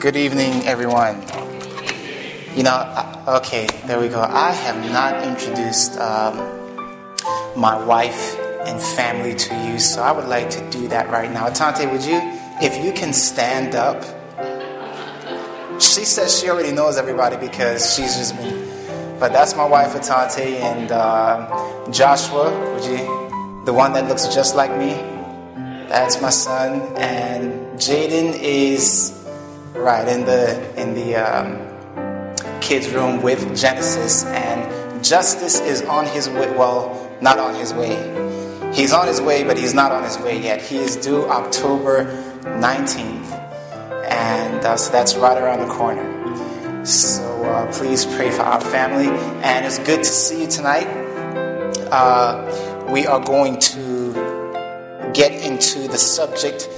Good evening, everyone. You know, uh, okay, there we go. I have not introduced um, my wife and family to you, so I would like to do that right now. Tante, would you, if you can stand up? She says she already knows everybody because she's just been. But that's my wife, Atante, and uh, Joshua, would you, the one that looks just like me? That's my son, and Jaden is right in the in the um, kids' room with Genesis, and Justice is on his way. Well, not on his way. He's on his way, but he's not on his way yet. He is due October 19th, and uh, so that's right around the corner. So uh, please pray for our family, and it's good to see you tonight. Uh, we are going to get into the subject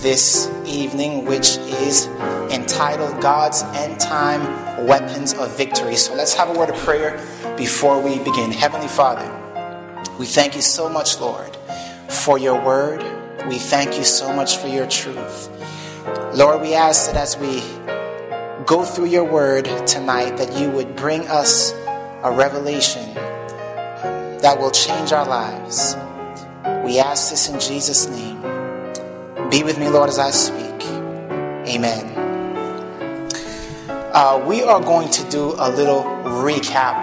this evening, which is entitled God's End Time Weapons of Victory. So let's have a word of prayer before we begin. Heavenly Father, we thank you so much, Lord, for your word. We thank you so much for your truth. Lord, we ask that as we go through your word tonight, that you would bring us a revelation that will change our lives. We ask this in Jesus' name. Be with me, Lord, as I speak. Amen. Uh, we are going to do a little recap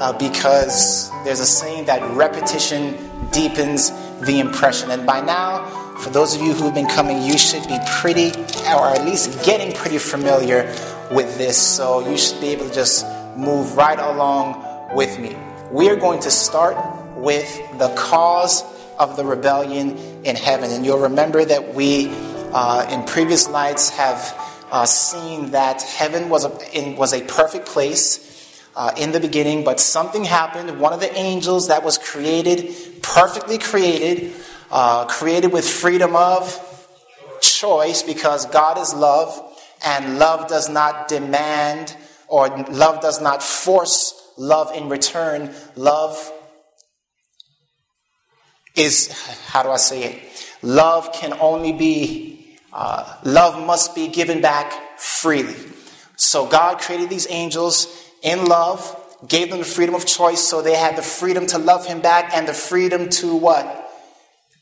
uh, because there's a saying that repetition deepens the impression. And by now, for those of you who've been coming, you should be pretty, or at least getting pretty familiar with this. So you should be able to just move right along with me. We are going to start with the cause of the rebellion in heaven. And you'll remember that we, uh, in previous nights, have uh, seen that heaven was a, in, was a perfect place uh, in the beginning, but something happened. One of the angels that was created, perfectly created, uh, created with freedom of choice because God is love, and love does not demand or love does not force love in return. Love is, how do I say it? Love can only be, uh, love must be given back freely. So God created these angels in love, gave them the freedom of choice, so they had the freedom to love Him back and the freedom to what?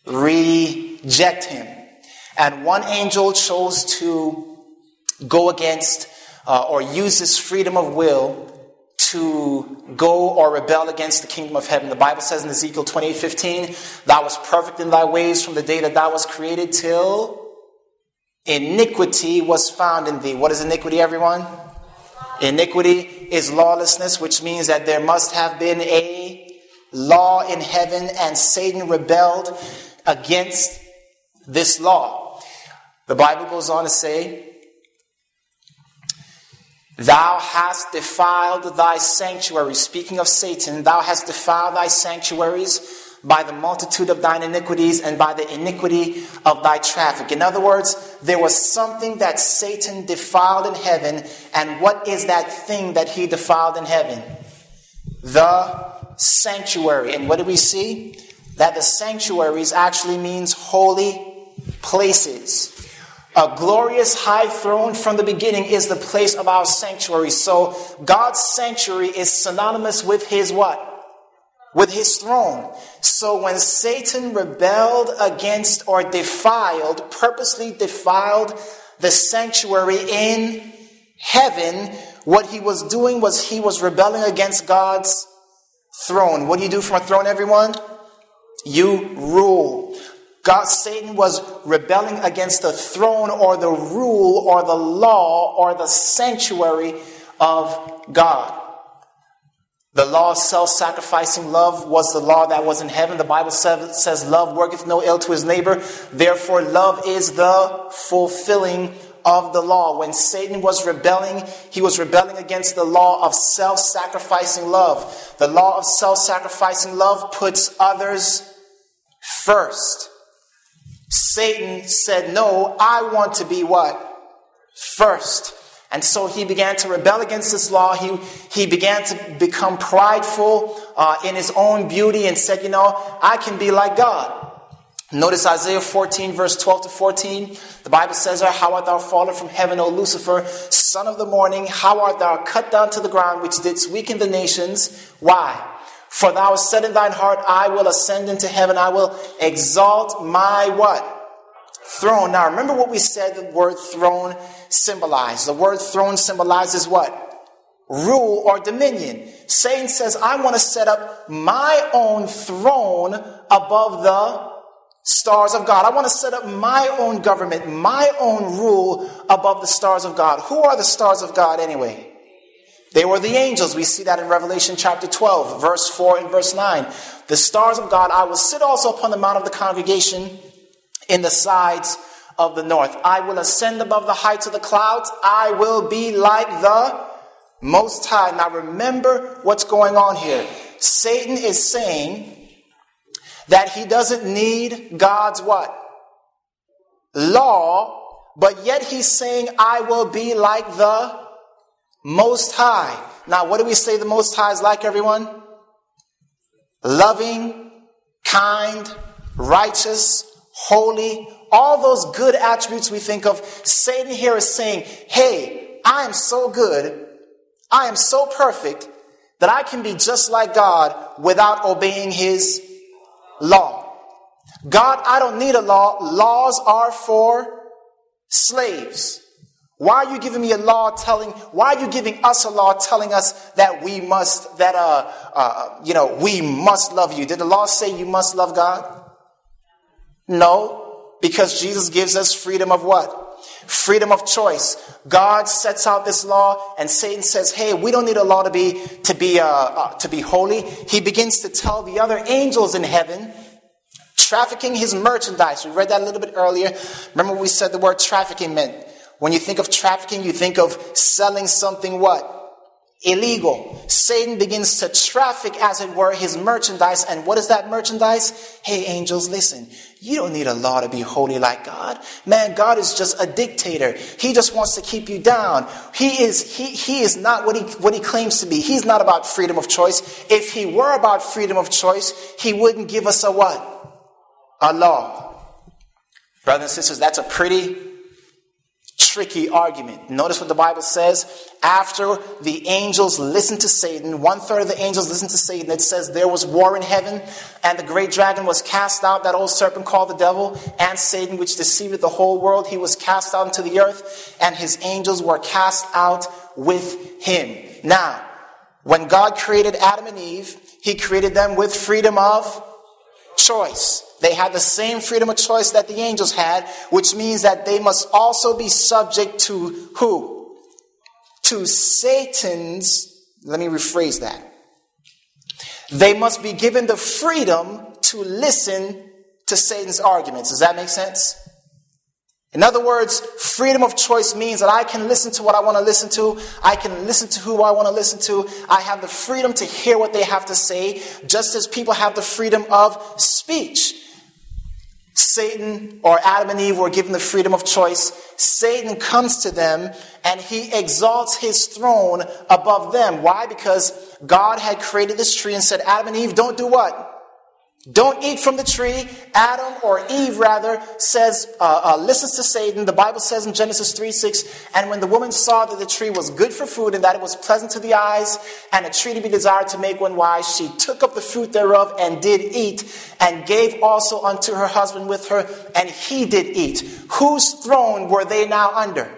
Reject Him. And one angel chose to go against uh, or use this freedom of will to go or rebel against the kingdom of heaven. The Bible says in Ezekiel 28 15, Thou was perfect in thy ways from the day that thou was created till iniquity was found in thee. What is iniquity, everyone? Iniquity is lawlessness, which means that there must have been a law in heaven, and Satan rebelled against this law. The Bible goes on to say, Thou hast defiled thy sanctuary. Speaking of Satan, thou hast defiled thy sanctuaries by the multitude of thine iniquities and by the iniquity of thy traffic. In other words, there was something that Satan defiled in heaven. And what is that thing that he defiled in heaven? The sanctuary. And what do we see? That the sanctuaries actually means holy places. A glorious high throne from the beginning is the place of our sanctuary. So God's sanctuary is synonymous with his what? With his throne. So when Satan rebelled against or defiled, purposely defiled the sanctuary in heaven, what he was doing was he was rebelling against God's throne. What do you do from a throne, everyone? You rule. God, Satan was rebelling against the throne or the rule or the law or the sanctuary of God. The law of self sacrificing love was the law that was in heaven. The Bible says, Love worketh no ill to his neighbor. Therefore, love is the fulfilling of the law. When Satan was rebelling, he was rebelling against the law of self sacrificing love. The law of self sacrificing love puts others first. Satan said, No, I want to be what? First. And so he began to rebel against this law. He, he began to become prideful uh, in his own beauty and said, You know, I can be like God. Notice Isaiah 14, verse 12 to 14. The Bible says, How art thou fallen from heaven, O Lucifer, son of the morning? How art thou cut down to the ground, which didst weaken the nations? Why? For thou hast said in thine heart, I will ascend into heaven, I will exalt my what? Throne. Now remember what we said the word throne symbolized. The word throne symbolizes what? Rule or dominion. Satan says, I want to set up my own throne above the stars of God. I want to set up my own government, my own rule above the stars of God. Who are the stars of God anyway? They were the angels. We see that in Revelation chapter 12, verse 4 and verse 9. The stars of God, I will sit also upon the mount of the congregation in the sides of the north. I will ascend above the heights of the clouds. I will be like the Most High. Now remember what's going on here. Satan is saying, that he doesn't need God's what? Law, but yet he's saying, I will be like the Most High. Now, what do we say the Most High is like, everyone? Loving, kind, righteous, holy, all those good attributes we think of. Satan here is saying, Hey, I am so good, I am so perfect that I can be just like God without obeying his law. God, I don't need a law. Laws are for slaves. Why are you giving me a law telling, why are you giving us a law telling us that we must, that, uh, uh, you know, we must love you? Did the law say you must love God? No, because Jesus gives us freedom of what? Freedom of choice. God sets out this law, and Satan says, "Hey, we don't need a law to be to be uh, uh, to be holy." He begins to tell the other angels in heaven, trafficking his merchandise. We read that a little bit earlier. Remember, we said the word trafficking meant. When you think of trafficking, you think of selling something what illegal. Satan begins to traffic, as it were, his merchandise. And what is that merchandise? Hey, angels, listen. You don't need a law to be holy like God. Man, God is just a dictator. He just wants to keep you down. He is, he, he is not what he, what he claims to be. He's not about freedom of choice. If he were about freedom of choice, he wouldn't give us a what? A law. Brothers and sisters, that's a pretty tricky argument. Notice what the Bible says. After the angels listened to Satan, one third of the angels listened to Satan, it says there was war in heaven, and the great dragon was cast out, that old serpent called the devil, and Satan, which deceived the whole world. He was cast out into the earth, and his angels were cast out with him. Now, when God created Adam and Eve, he created them with freedom of choice. They had the same freedom of choice that the angels had, which means that they must also be subject to who? To Satan's, let me rephrase that. They must be given the freedom to listen to Satan's arguments. Does that make sense? In other words, freedom of choice means that I can listen to what I want to listen to. I can listen to who I want to listen to. I have the freedom to hear what they have to say, just as people have the freedom of speech. Satan or Adam and Eve were given the freedom of choice. Satan comes to them and he exalts his throne above them. Why? Because God had created this tree and said, Adam and Eve, don't do what? Don't eat from the tree. Adam or Eve, rather, says, uh, uh, listens to Satan. The Bible says in Genesis 3 6, and when the woman saw that the tree was good for food and that it was pleasant to the eyes and a tree to be desired to make one wise, she took up the fruit thereof and did eat and gave also unto her husband with her, and he did eat. Whose throne were they now under?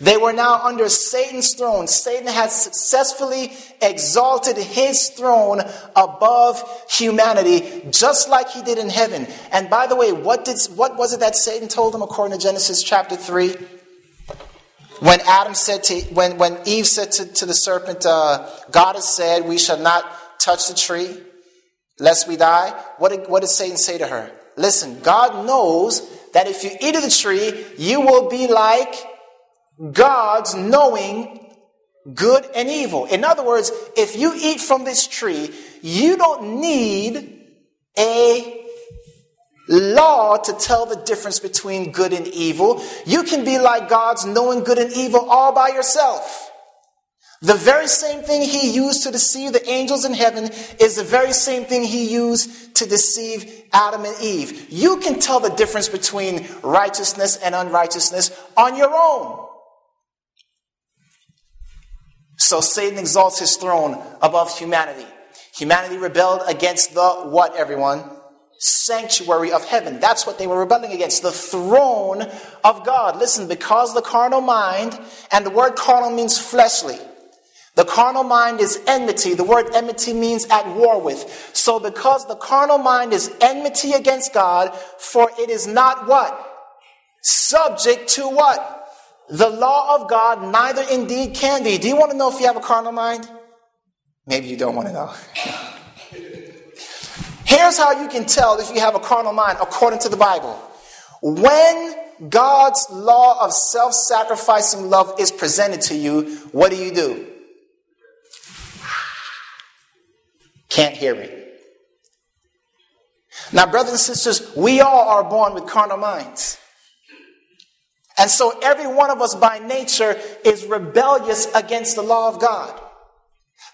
They were now under Satan's throne. Satan had successfully exalted his throne above humanity, just like he did in heaven. And by the way, what, did, what was it that Satan told him according to Genesis chapter 3? When Adam said to, when, when Eve said to, to the serpent, uh, God has said, we shall not touch the tree, lest we die. What did, what did Satan say to her? Listen, God knows that if you eat of the tree, you will be like God's knowing good and evil. In other words, if you eat from this tree, you don't need a law to tell the difference between good and evil. You can be like God's knowing good and evil all by yourself. The very same thing he used to deceive the angels in heaven is the very same thing he used to deceive Adam and Eve. You can tell the difference between righteousness and unrighteousness on your own. So Satan exalts his throne above humanity. Humanity rebelled against the what, everyone? Sanctuary of heaven. That's what they were rebelling against. The throne of God. Listen, because the carnal mind, and the word carnal means fleshly. The carnal mind is enmity. The word enmity means at war with. So because the carnal mind is enmity against God, for it is not what? Subject to what? The law of God, neither indeed can be. Do you want to know if you have a carnal mind? Maybe you don't want to know. Here's how you can tell if you have a carnal mind according to the Bible. When God's law of self sacrificing love is presented to you, what do you do? Can't hear it. Now, brothers and sisters, we all are born with carnal minds. And so every one of us by nature is rebellious against the law of God.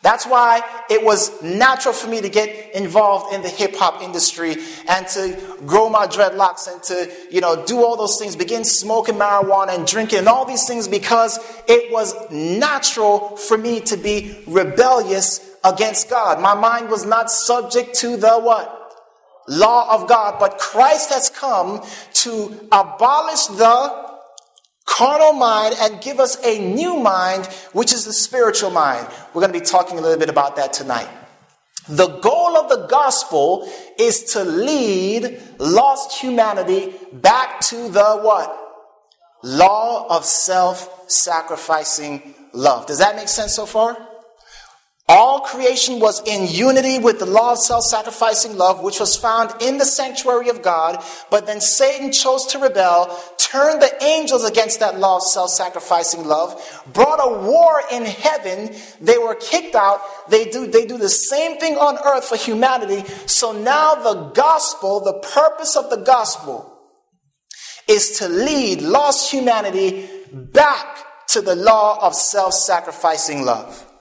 That's why it was natural for me to get involved in the hip hop industry and to grow my dreadlocks and to, you know, do all those things, begin smoking marijuana and drinking and all these things because it was natural for me to be rebellious against God. My mind was not subject to the what? Law of God, but Christ has come to abolish the carnal mind and give us a new mind, which is the spiritual mind. We're going to be talking a little bit about that tonight. The goal of the gospel is to lead lost humanity back to the what? Law of self sacrificing love. Does that make sense so far? All creation was in unity with the law of self sacrificing love, which was found in the sanctuary of God. But then Satan chose to rebel, turned the angels against that law of self sacrificing love, brought a war in heaven. They were kicked out. They do, they do the same thing on earth for humanity. So now the gospel, the purpose of the gospel, is to lead lost humanity back to the law of self sacrificing love.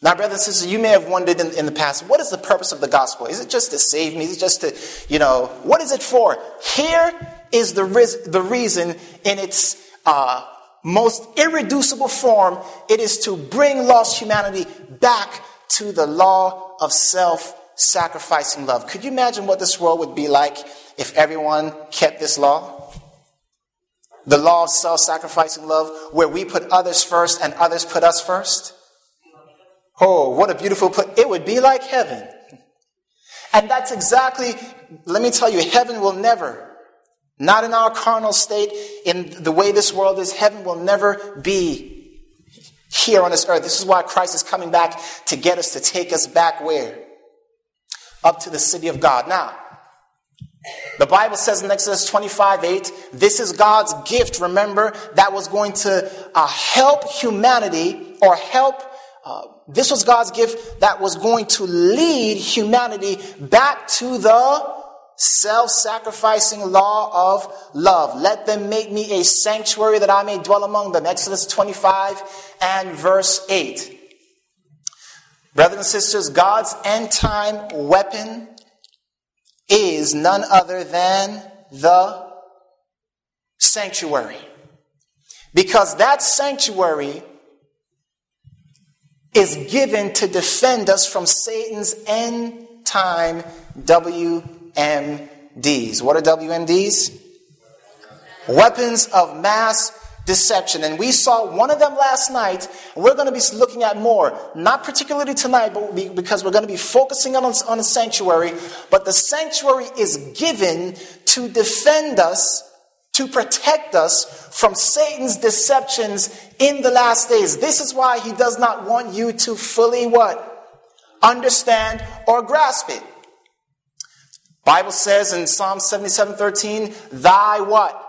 Now, brothers and sisters, you may have wondered in, in, the past, what is the purpose of the gospel? Is it just to save me? Is it just to, you know, what is it for? Here is the, the reason in its uh, most irreducible form. It is to bring lost humanity back to the law of self sacrificing love. Could you imagine what this world would be like if everyone kept this law? The law of self sacrificing love, where we put others first and others put us first? Oh, what a beautiful place. It would be like heaven. And that's exactly, let me tell you, heaven will never, not in our carnal state, in the way this world is, heaven will never be here on this earth. This is why Christ is coming back to get us, to take us back where? Up to the city of God. Now, the Bible says in Exodus 25 8, this is God's gift, remember, that was going to uh, help humanity or help uh, this was God's gift that was going to lead humanity back to the self sacrificing law of love. Let them make me a sanctuary that I may dwell among them. Exodus 25 and verse 8. Brothers and sisters, God's end time weapon is none other than the sanctuary. Because that sanctuary is given to defend us from Satan's end time WMDs. What are WMDs? Weapons of mass deception. And we saw one of them last night. We're going to be looking at more, not particularly tonight, but because we're going to be focusing on, on a sanctuary. But the sanctuary is given to defend us to protect us from Satan's deceptions in the last days. This is why he does not want you to fully what? Understand or grasp it. Bible says in Psalm 77, 13, thy what?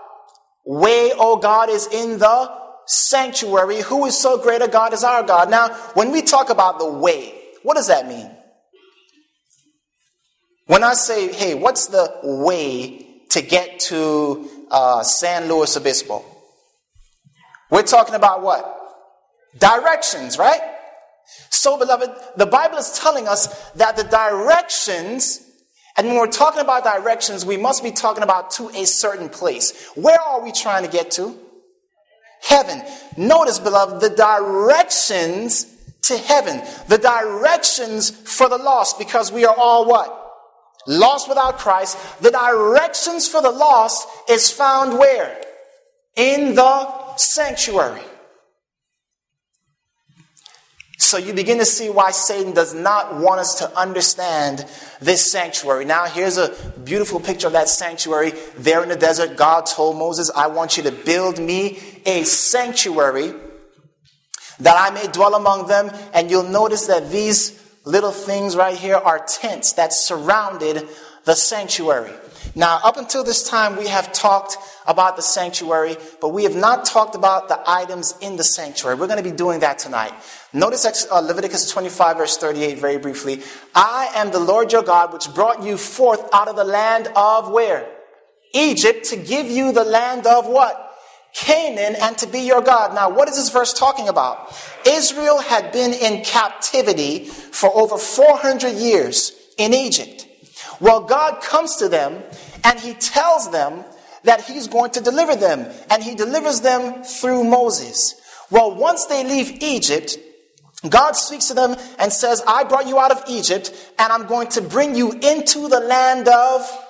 Way, O God, is in the sanctuary. Who is so great a God as our God? Now, when we talk about the way, what does that mean? When I say, hey, what's the way to get to uh, San Luis Obispo. We're talking about what? Directions, right? So, beloved, the Bible is telling us that the directions, and when we're talking about directions, we must be talking about to a certain place. Where are we trying to get to? Heaven. Notice, beloved, the directions to heaven, the directions for the lost, because we are all what? Lost without Christ. The directions for the lost is found where? In the sanctuary. So you begin to see why Satan does not want us to understand this sanctuary. Now, here's a beautiful picture of that sanctuary. There in the desert, God told Moses, I want you to build me a sanctuary that I may dwell among them. And you'll notice that these little things right here are tents that surrounded the sanctuary. Now, up until this time, we have talked about the sanctuary, but we have not talked about the items in the sanctuary. We're going to be doing that tonight. Notice uh, Leviticus 25, verse 38, very briefly. I am the Lord your God, which brought you forth out of the land of where? Egypt, to give you the land of what? Canaan and to be your God. Now, what is this verse talking about? Israel had been in captivity for over 400 years in Egypt. Well, God comes to them and he tells them that he's going to deliver them, and he delivers them through Moses. Well, once they leave Egypt, God speaks to them and says, I brought you out of Egypt, and I'm going to bring you into the land of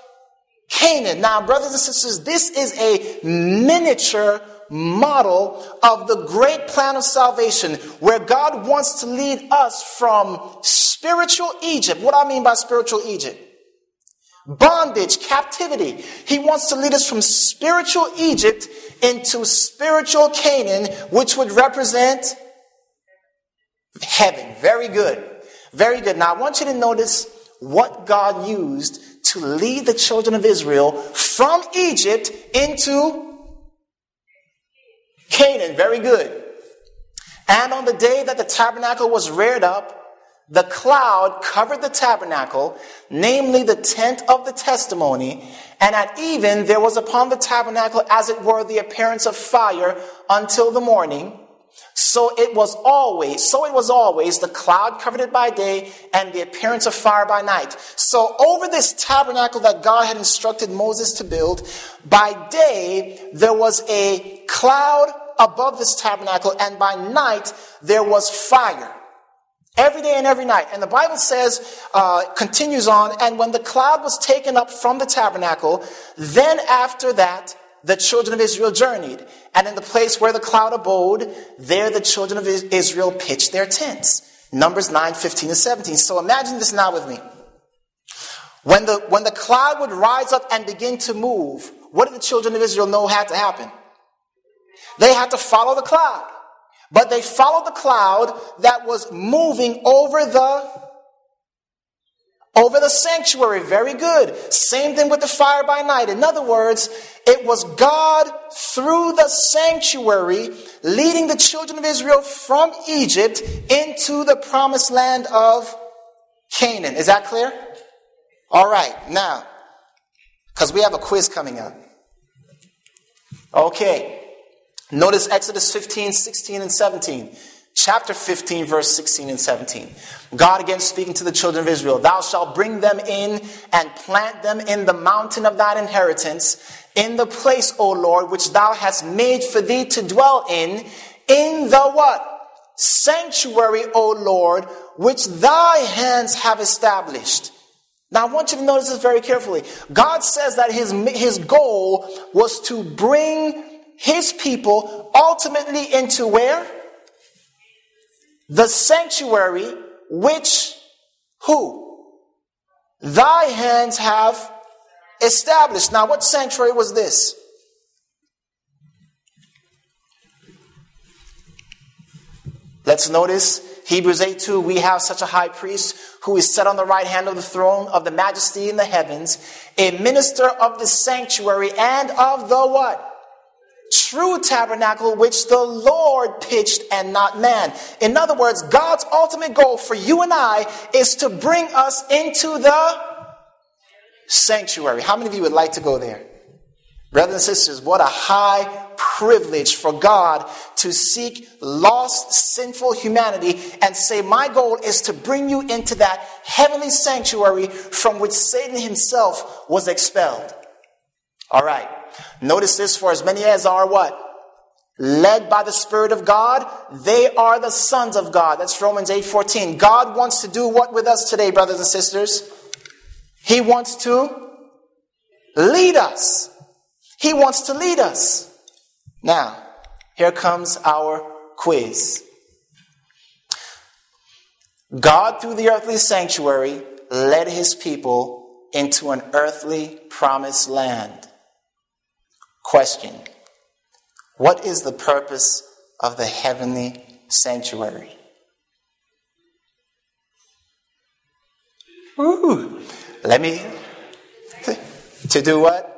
Canaan. Now, brothers and sisters, this is a miniature model of the great plan of salvation where God wants to lead us from spiritual Egypt. What I mean by spiritual Egypt? Bondage, captivity. He wants to lead us from spiritual Egypt into spiritual Canaan, which would represent heaven. Very good. Very good. Now, I want you to notice what God used to lead the children of Israel from Egypt into Canaan. Very good. And on the day that the tabernacle was reared up, the cloud covered the tabernacle, namely the tent of the testimony, and at even there was upon the tabernacle as it were the appearance of fire until the morning. So it was always, so it was always the cloud covered it by day and the appearance of fire by night. So over this tabernacle that God had instructed Moses to build, by day there was a cloud above this tabernacle and by night there was fire. Every day and every night. And the Bible says, uh, continues on, and when the cloud was taken up from the tabernacle, then after that, the children of Israel journeyed. And in the place where the cloud abode, there the children of Israel pitched their tents. Numbers 9, 15 and 17. So imagine this now with me. When the, when the cloud would rise up and begin to move, what did the children of Israel know had to happen? They had to follow the cloud. But they followed the cloud that was moving over the over the sanctuary. Very good. Same thing with the fire by night. In other words, it was God through the sanctuary leading the children of Israel from Egypt into the promised land of Canaan. Is that clear? All right. Now, because we have a quiz coming up. Okay. Notice Exodus 15, 16, and 17. Chapter 15, verse 16 and 17. God again speaking to the children of Israel Thou shalt bring them in and plant them in the mountain of thine inheritance, in the place, O Lord, which thou hast made for thee to dwell in, in the what? Sanctuary, O Lord, which thy hands have established. Now, I want you to notice this very carefully. God says that his, his goal was to bring his people ultimately into where? The sanctuary which who? Thy hands have established. Now, what sanctuary was this? Let's notice Hebrews 8 2. We have such a high priest who is set on the right hand of the throne of the majesty in the heavens, a minister of the sanctuary and of the what? True tabernacle which the Lord pitched and not man. In other words, God's ultimate goal for you and I is to bring us into the sanctuary. How many of you would like to go there? Brothers and sisters, what a high privilege for God to seek lost, sinful humanity and say, My goal is to bring you into that heavenly sanctuary from which Satan himself was expelled. All right. Notice this for as many as are what? Led by the Spirit of God, they are the sons of God. That's Romans 8 14. God wants to do what with us today, brothers and sisters? He wants to lead us. He wants to lead us. Now, here comes our quiz. God, through the earthly sanctuary, led his people into an earthly promised land. Question What is the purpose of the heavenly sanctuary? Ooh, let me. To do what?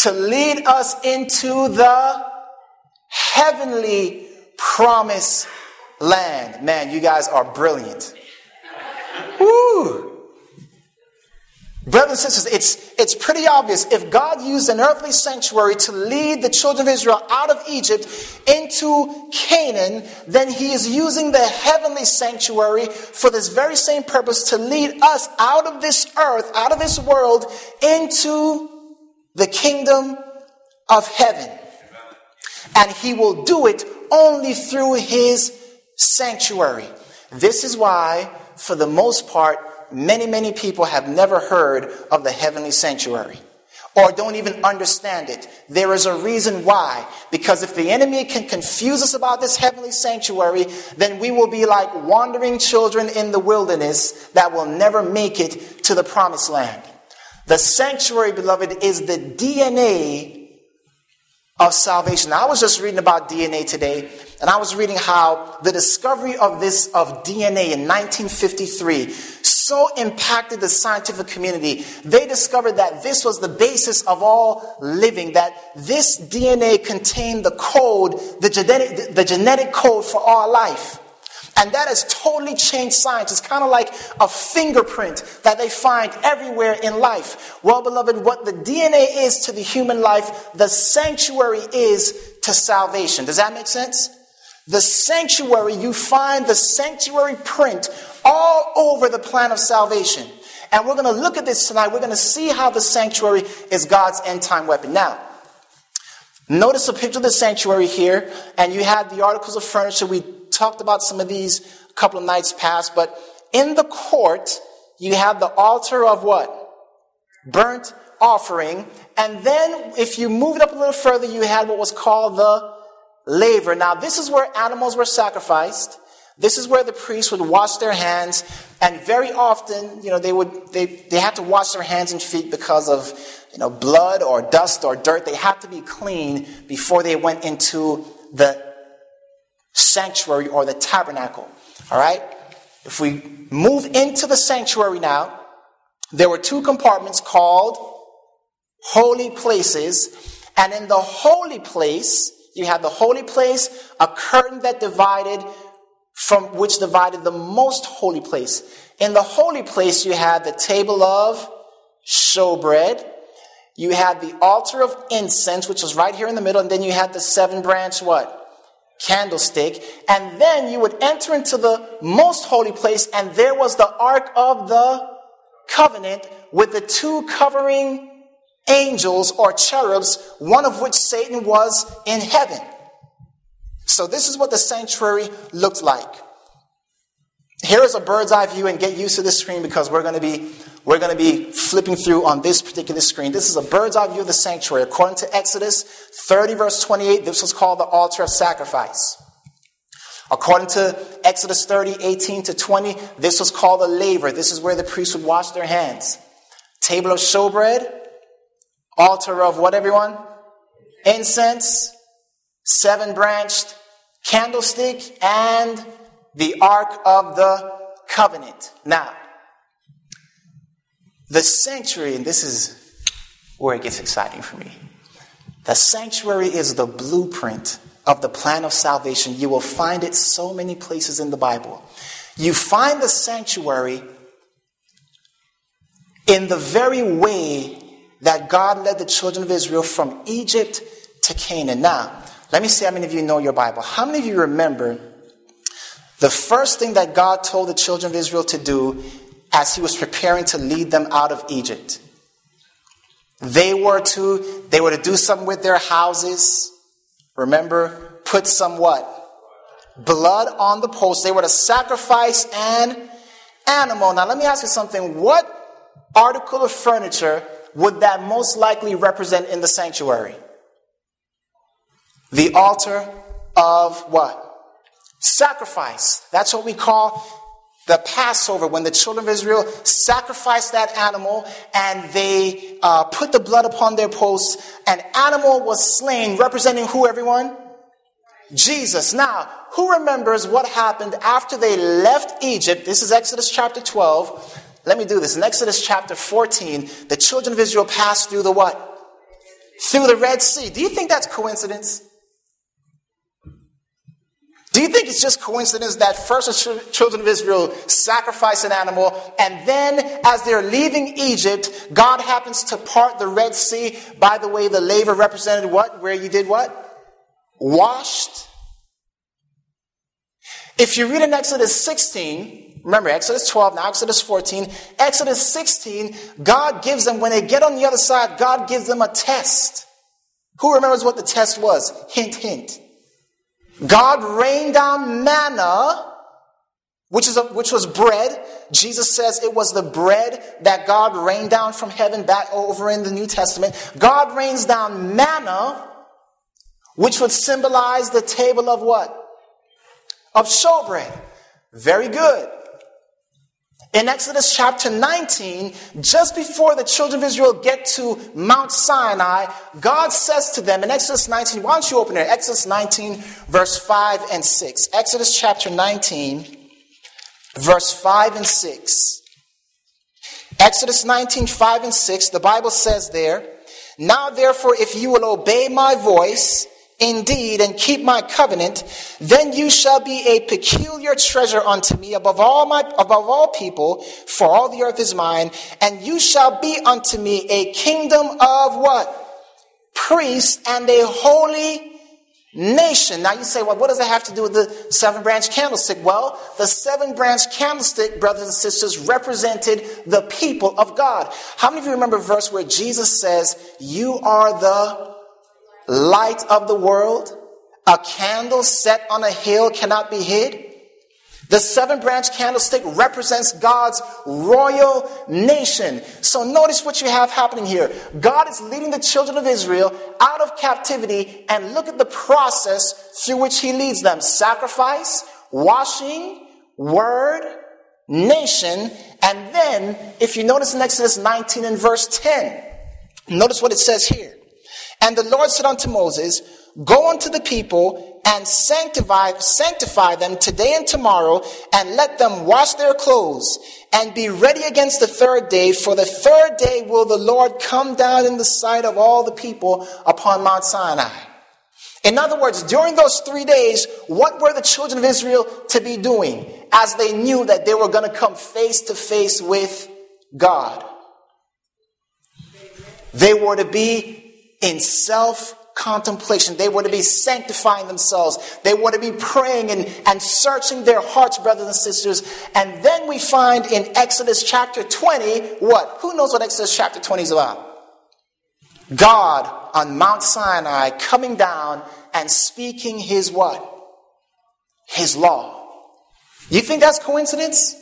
to lead us into the heavenly promised land. Man, you guys are brilliant. Woo! Brothers and sisters, it's, it's pretty obvious. If God used an earthly sanctuary to lead the children of Israel out of Egypt into Canaan, then He is using the heavenly sanctuary for this very same purpose to lead us out of this earth, out of this world, into the kingdom of heaven. And he will do it only through his sanctuary. This is why, for the most part, many, many people have never heard of the heavenly sanctuary or don't even understand it. There is a reason why. Because if the enemy can confuse us about this heavenly sanctuary, then we will be like wandering children in the wilderness that will never make it to the promised land. The sanctuary, beloved, is the DNA of salvation. I was just reading about DNA today, and I was reading how the discovery of this of DNA in 1953 so impacted the scientific community. They discovered that this was the basis of all living, that this DNA contained the code, the genetic, the genetic code for all life. And that has totally changed science. It's kind of like a fingerprint that they find everywhere in life. Well, beloved, what the DNA is to the human life, the sanctuary is to salvation. Does that make sense? The sanctuary, you find the sanctuary print all over the plan of salvation. And we're going to look at this tonight. We're going to see how the sanctuary is God's end time weapon. Now, notice a picture of the sanctuary here, and you had the articles of furniture. We talked about some of these a couple of nights past, but in the court, you have the altar of what? Burnt offering. And then if you move it up a little further, you had what was called the laver. Now, this is where animals were sacrificed. This is where the priests would wash their hands, and very often, you know, they would they, they had to wash their hands and feet because of you know blood or dust or dirt. They had to be clean before they went into the sanctuary or the tabernacle. All right? If we move into the sanctuary now, there were two compartments called holy places. And in the holy place, you had the holy place, a curtain that divided from which divided the most holy place. In the holy place, you had the table of showbread. You had the altar of incense, which was right here in the middle, and then you had the seven branch what? candlestick, and then you would enter into the most holy place, and there was the Ark of the Covenant with the two covering angels or cherubs, one of which Satan was in heaven. So, this is what the sanctuary looked like. Here is a bird's eye view, and get used to this screen because we're going to be we're going to be flipping through on this particular screen. This is a bird's eye view of the sanctuary. According to Exodus 30, verse 28, this was called the altar of sacrifice. According to Exodus 30, 18 to 20, this was called the laver. This is where the priests would wash their hands. Table of showbread, altar of what, everyone? Incense, seven branched candlestick, and the ark of the covenant. Now, the sanctuary, and this is where it gets exciting for me. The sanctuary is the blueprint of the plan of salvation. You will find it so many places in the Bible. You find the sanctuary in the very way that God led the children of Israel from Egypt to Canaan. Now, let me see how many of you know your Bible. How many of you remember the first thing that God told the children of Israel to do as he was preparing to lead them out of Egypt? They were to they were to do something with their houses. Remember, put some what? Blood on the post. They were to sacrifice an animal. Now let me ask you something. What article of furniture would that most likely represent in the sanctuary? The altar of what? Sacrifice. That's what we call the Passover, when the children of Israel sacrificed that animal and they uh, put the blood upon their posts, an animal was slain, representing who, everyone? Jesus. Now, who remembers what happened after they left Egypt? This is Exodus chapter 12. Let me do this. In Exodus chapter 14, the children of Israel passed through the what? Through the Red Sea. Do you think that's coincidence? Do you think it's just coincidence that first the children of Israel sacrifice an animal, and then as they're leaving Egypt, God happens to part the Red Sea? By the way, the laver represented what? Where you did what? Washed. If you read in Exodus 16, remember Exodus 12, now Exodus 14, Exodus 16, God gives them, when they get on the other side, God gives them a test. Who remembers what the test was? Hint, hint. God rained down manna, which, is a, which was bread. Jesus says it was the bread that God rained down from heaven back over in the New Testament. God rains down manna, which would symbolize the table of what? Of showbread. Very good. In Exodus chapter 19, just before the children of Israel get to Mount Sinai, God says to them in Exodus 19, why don't you open it? Exodus 19, verse 5 and 6. Exodus chapter 19, verse 5 and 6. Exodus 19, 5 and 6, the Bible says there, Now therefore, if you will obey my voice, indeed and keep my covenant, then you shall be a peculiar treasure unto me above all my above all people, for all the earth is mine, and you shall be unto me a kingdom of what? Priests and a holy nation. Now you say, well, what does that have to do with the seven branch candlestick? Well, the seven branch candlestick, brothers and sisters, represented the people of God. How many of you remember a verse where Jesus says, You are the light of the world, a candle set on a hill cannot be hid. The seven branch candlestick represents God's royal nation. So notice what you have happening here. God is leading the children of Israel out of captivity, and look at the process through which He leads them sacrifice, washing, word, nation, and then, if you notice in Exodus 19 and verse 10, notice what it says here. And the Lord said unto Moses, Go unto the people and sanctify, sanctify them today and tomorrow, and let them wash their clothes, and be ready against the third day, for the third day will the Lord come down in the sight of all the people upon Mount Sinai. In other words, during those three days, what were the children of Israel to be doing as they knew that they were going to come face to face with God? They were to be in self contemplation. They were to be sanctifying themselves. They were to be praying and, and searching their hearts, brothers and sisters. And then we find in Exodus chapter 20 what? Who knows what Exodus chapter 20 is about? God on Mount Sinai coming down and speaking his what? His law. You think that's coincidence?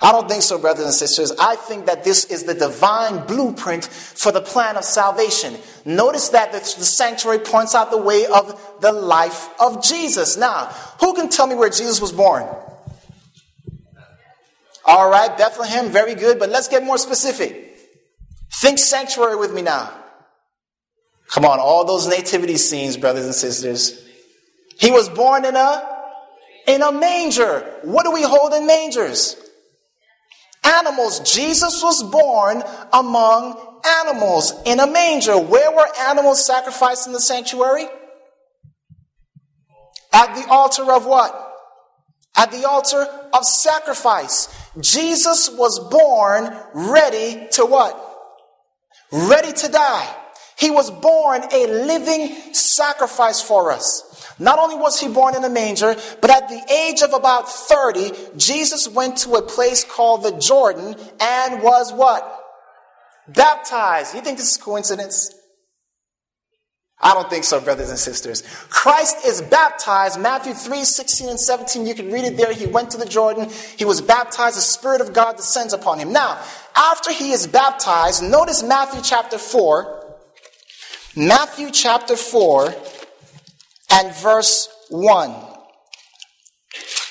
I don't think so, brothers and sisters. I think that this is the divine blueprint for the plan of salvation. Notice that the, sanctuary points out the way of the life of Jesus. Now, who can tell me where Jesus was born? All right, Bethlehem, very good, but let's get more specific. Think sanctuary with me now. Come on, all those nativity scenes, brothers and sisters. He was born in a in a manger. What do we hold in mangers? Animals. Jesus was born among animals in a manger. Where were animals sacrificed in the sanctuary? At the altar of what? At the altar of sacrifice. Jesus was born ready to what? ready to die. He was born a living sacrifice for us. Not only was he born in a manger, but at the age of about 30, Jesus went to a place called the Jordan and was what? Baptized. You think this is coincidence? I don't think so, brothers and sisters. Christ is baptized. Matthew 3, 16 and 17. You can read it there. He went to the Jordan. He was baptized. The Spirit of God descends upon him. Now, after he is baptized, notice Matthew chapter 4. Matthew chapter 4 and verse 1.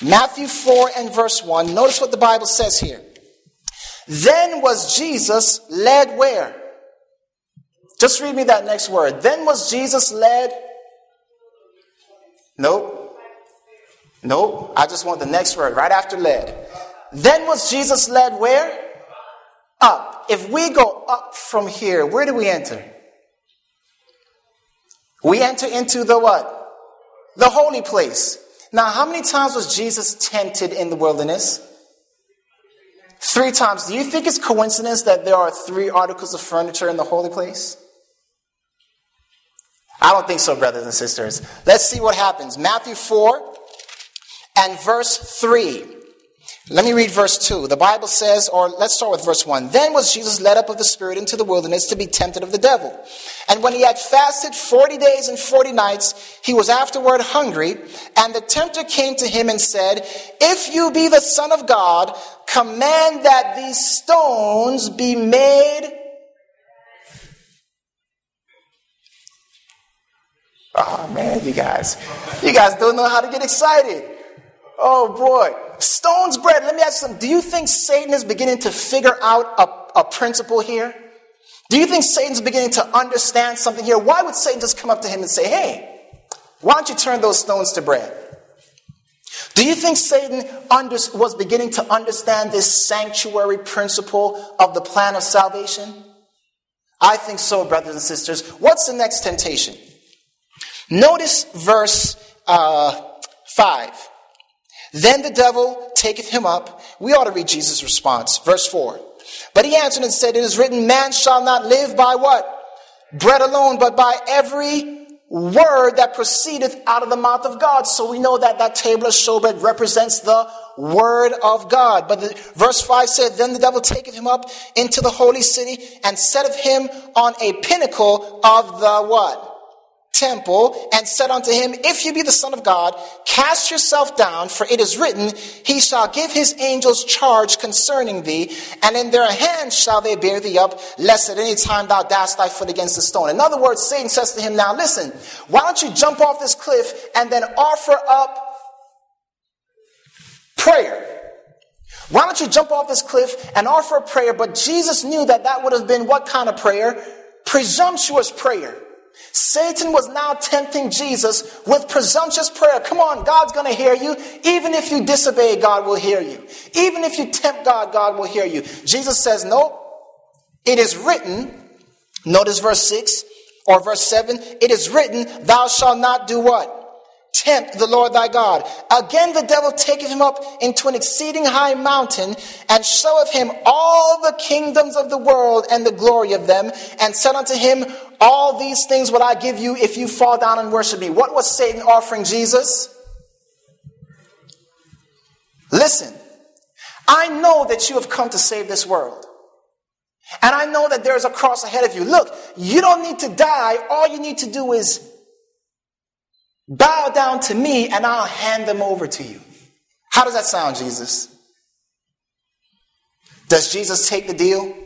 Matthew 4 and verse 1. Notice what the Bible says here. Then was Jesus led where? Just read me that next word. Then was Jesus led? Nope. Nope. I just want the next word right after led. Then was Jesus led where? Up. If we go up from here, where do we enter? We enter into the what? The holy place. Now, how many times was Jesus tempted in the wilderness? Three times. Do you think it's coincidence that there are three articles of furniture in the holy place? I don't think so, brothers and sisters. Let's see what happens. Matthew 4 and verse 3. Let me read verse 2. The Bible says, or let's start with verse 1. Then was Jesus led up of the Spirit into the wilderness to be tempted of the devil. And when he had fasted 40 days and 40 nights, he was afterward hungry. And the tempter came to him and said, If you be the Son of God, command that these stones be made Oh man, you guys, you guys don't know how to get excited. Oh boy. Stone's bread. Let me ask you something. Do you think Satan is beginning to figure out a, a principle here? Do you think Satan's beginning to understand something here? Why would Satan just come up to him and say, hey, why don't you turn those stones to bread? Do you think Satan under, was beginning to understand this sanctuary principle of the plan of salvation? I think so, brothers and sisters. What's the next temptation? Notice verse uh, 5. Then the devil taketh him up. We ought to read Jesus' response. Verse 4. But he answered and said, It is written, Man shall not live by what? Bread alone, but by every word that proceedeth out of the mouth of God. So we know that that table of showbread represents the word of God. But the, verse 5 said, Then the devil taketh him up into the holy city and setteth him on a pinnacle of the what? Temple and said unto him, If you be the Son of God, cast yourself down, for it is written, He shall give his angels charge concerning thee, and in their hands shall they bear thee up, lest at any time thou dash thy foot against a stone. In other words, Satan says to him, Now listen, why don't you jump off this cliff and then offer up prayer? Why don't you jump off this cliff and offer a prayer? But Jesus knew that that would have been what kind of prayer? Presumptuous prayer. Satan was now tempting Jesus with presumptuous prayer. Come on, God's going to hear you. Even if you disobey, God will hear you. Even if you tempt God, God will hear you. Jesus says, No, it is written. Notice verse 6 or verse 7. It is written, Thou shalt not do what? Tempt the Lord thy God. Again, the devil taketh him up into an exceeding high mountain and showeth him all the kingdoms of the world and the glory of them, and said unto him, All these things will I give you if you fall down and worship me. What was Satan offering Jesus? Listen, I know that you have come to save this world. And I know that there's a cross ahead of you. Look, you don't need to die. All you need to do is Bow down to me and I'll hand them over to you. How does that sound, Jesus? Does Jesus take the deal?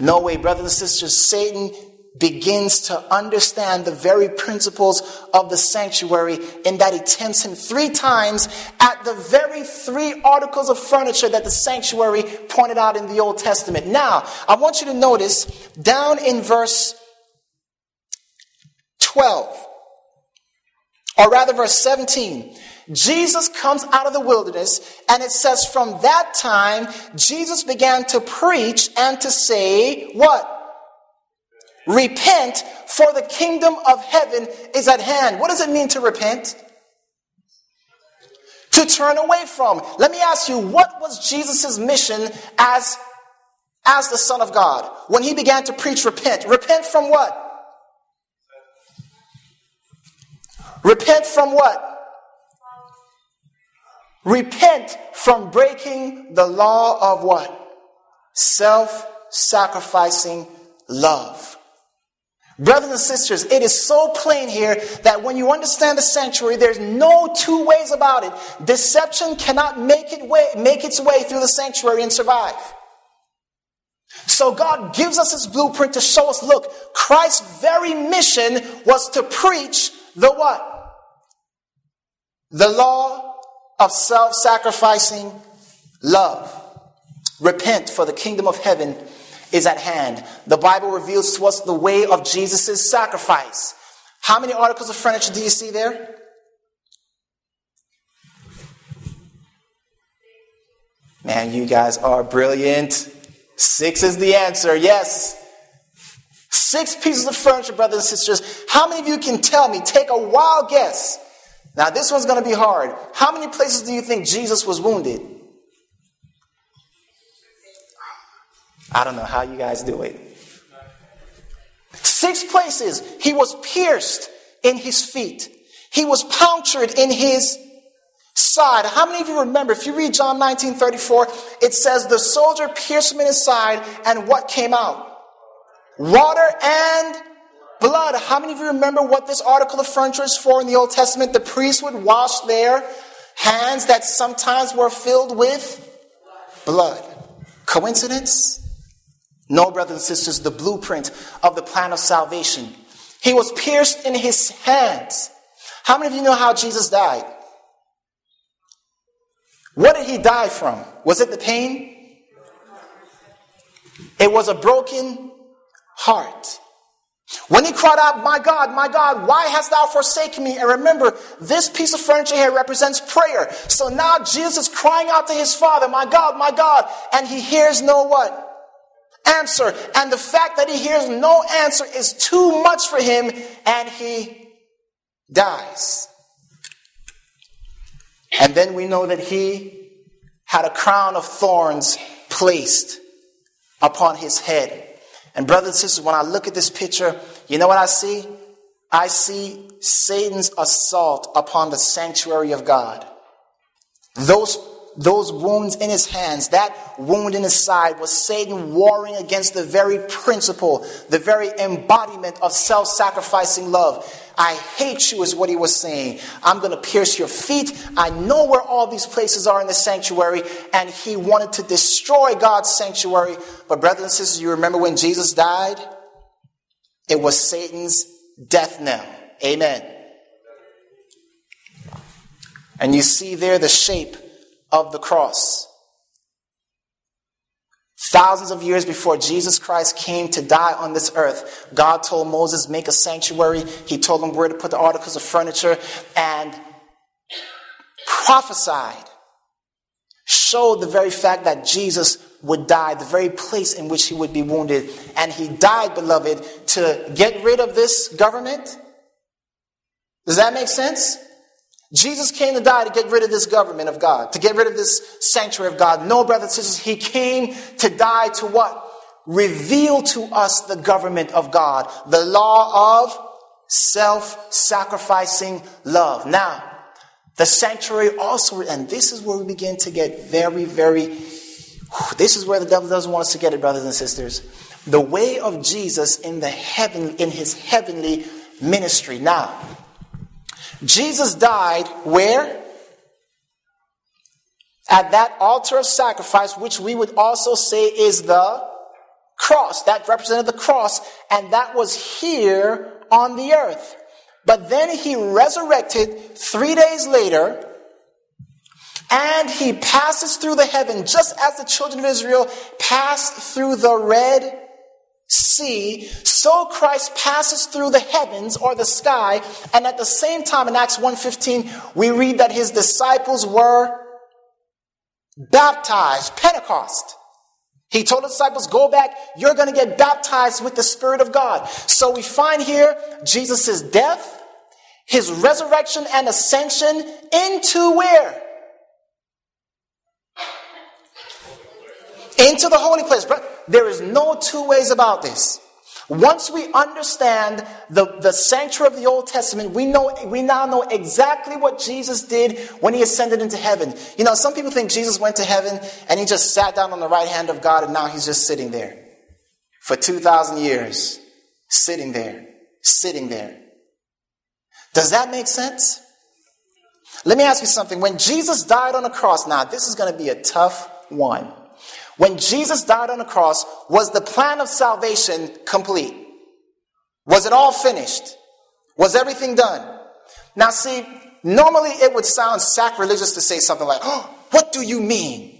No way, brothers and sisters. Satan begins to understand the very principles of the sanctuary in that he tempts him three times at the very three articles of furniture that the sanctuary pointed out in the Old Testament. Now, I want you to notice down in verse 12 or rather, verse 17. Jesus comes out of the wilderness, and it says, From that time, Jesus began to preach and to say, What? Repent, for the kingdom of heaven is at hand. What does it mean to repent? To turn away from. Let me ask you, what was Jesus' mission as, as the Son of God when he began to preach repent. Repent from what? Repent from what? Repent from breaking the law of what? Self sacrificing love. Brothers and sisters, it is so plain here that when you understand the sanctuary, there's no two ways about it. Deception cannot make, it way, make its way through the sanctuary and survive. So God gives us his blueprint to show us, look, Christ's very mission was to preach the what? The law of self-sacrificing love. Repent for the kingdom of heaven is at hand. The Bible reveals to us the way of Jesus' sacrifice. How many articles of furniture do you see there? Man, you guys are brilliant. Six is the answer, yes. Six pieces of furniture, brothers and sisters. How many of you can tell me? Take a wild guess. Now, this one's going to be hard. How many places do you think Jesus was wounded? I don't know how you guys do it. Six places. He was pierced in his feet, he was punctured in his side. How many of you remember? If you read John 19 34, it says, The soldier pierced him in his side, and what came out? Water and blood. How many of you remember what this article of furniture is for in the Old Testament? The priest would wash their hands that sometimes were filled with blood. Coincidence? No, brothers and sisters, the blueprint of the plan of salvation. He was pierced in his hands. How many of you know how Jesus died? What did he die from? Was it the pain? It was a broken heart. When he cried out, My God, my God, why hast thou forsaken me? And remember, this piece of furniture here represents prayer. So now Jesus is crying out to his father, My God, my God, and he hears no what? Answer. And the fact that he hears no answer is too much for him, and he dies. And then we know that he had a crown of thorns placed upon his head. And, brothers and sisters, when I look at this picture, you know what I see? I see Satan's assault upon the sanctuary of God. Those those wounds in his hands, that wound in his side, was Satan warring against the very principle, the very embodiment of self sacrificing love. I hate you, is what he was saying. I'm going to pierce your feet. I know where all these places are in the sanctuary. And he wanted to destroy God's sanctuary. But, brothers and sisters, you remember when Jesus died? It was Satan's death knell. Amen. And you see there the shape of the cross. Thousands of years before Jesus Christ came to die on this earth, God told Moses, make a sanctuary. He told him where to put the articles of furniture and prophesied, showed the very fact that Jesus would die, the very place in which he would be wounded. And he died, beloved, to get rid of this government. Does that make sense? Jesus came to die to get rid of this government of God, to get rid of this sanctuary of God. No, brothers and sisters, he came to die to what? Reveal to us the government of God, the law of self sacrificing love. Now, the sanctuary also, and this is where we begin to get very, very, this is where the devil doesn't want us to get it, brothers and sisters. The way of Jesus in the heaven, in his heavenly ministry. Now, Jesus died where? At that altar of sacrifice, which we would also say is the cross. That represented the cross, and that was here on the earth. But then he resurrected three days later, and he passes through the heaven, just as the children of Israel passed through the Red sea, so Christ passes through the heavens or the sky, and at the same time in Acts 1:15, we read that his disciples were baptized, Pentecost. He told the disciples, go back, you're going to get baptized with the Spirit of God. So we find here Jesus' death, his resurrection and ascension into where? Into the holy place. There is no two ways about this. Once we understand the, the sanctuary of the Old Testament, we know we now know exactly what Jesus did when he ascended into heaven. You know, some people think Jesus went to heaven and he just sat down on the right hand of God and now he's just sitting there for 2,000 years. Sitting there, sitting there. Does that make sense? Let me ask you something. When Jesus died on the cross, now this is going to be a tough one. When Jesus died on the cross, was the plan of salvation complete? Was it all finished? Was everything done? Now, see, normally it would sound sacrilegious to say something like, oh, What do you mean?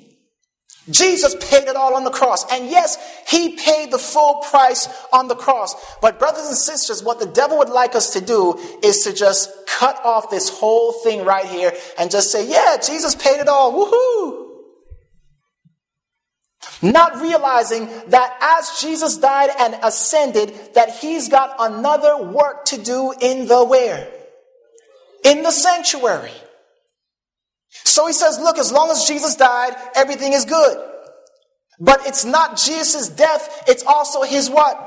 Jesus paid it all on the cross. And yes, he paid the full price on the cross. But, brothers and sisters, what the devil would like us to do is to just cut off this whole thing right here and just say, Yeah, Jesus paid it all. Woohoo! Not realizing that as Jesus died and ascended, that he's got another work to do in the where? In the sanctuary. So he says, look, as long as Jesus died, everything is good. But it's not Jesus' death, it's also his what?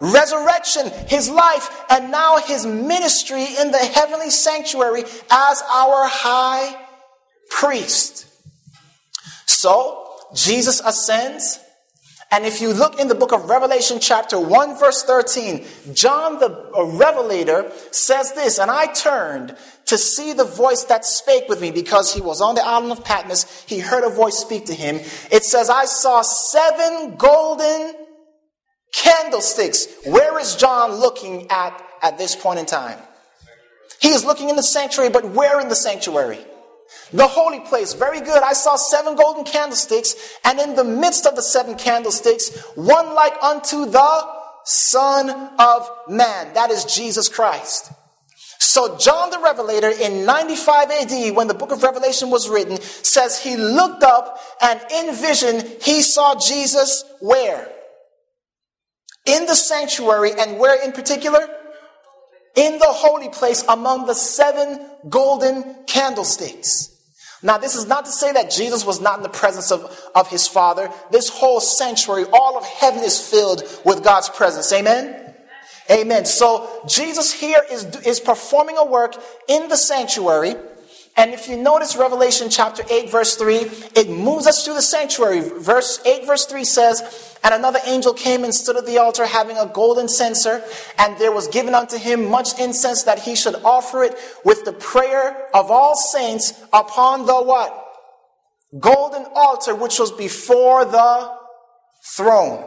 Resurrection, his life, and now his ministry in the heavenly sanctuary as our high priest. So, Jesus ascends. And if you look in the book of Revelation, chapter 1, verse 13, John the Revelator says this, and I turned to see the voice that spake with me because he was on the island of Patmos. He heard a voice speak to him. It says, I saw seven golden candlesticks. Where is John looking at at this point in time? He is looking in the sanctuary, but where in the sanctuary? The holy place, very good. I saw seven golden candlesticks, and in the midst of the seven candlesticks, one like unto the Son of Man. That is Jesus Christ. So, John the Revelator in 95 AD, when the book of Revelation was written, says he looked up and in vision he saw Jesus where? In the sanctuary, and where in particular? In the holy place among the seven golden candlesticks. Now, this is not to say that Jesus was not in the presence of, of his Father. This whole sanctuary, all of heaven is filled with God's presence. Amen? Amen. So, Jesus here is, is performing a work in the sanctuary. And if you notice Revelation chapter 8, verse 3, it moves us through the sanctuary. Verse 8, verse 3 says, and another angel came and stood at the altar having a golden censer, and there was given unto him much incense that he should offer it with the prayer of all saints upon the what? Golden altar which was before the throne.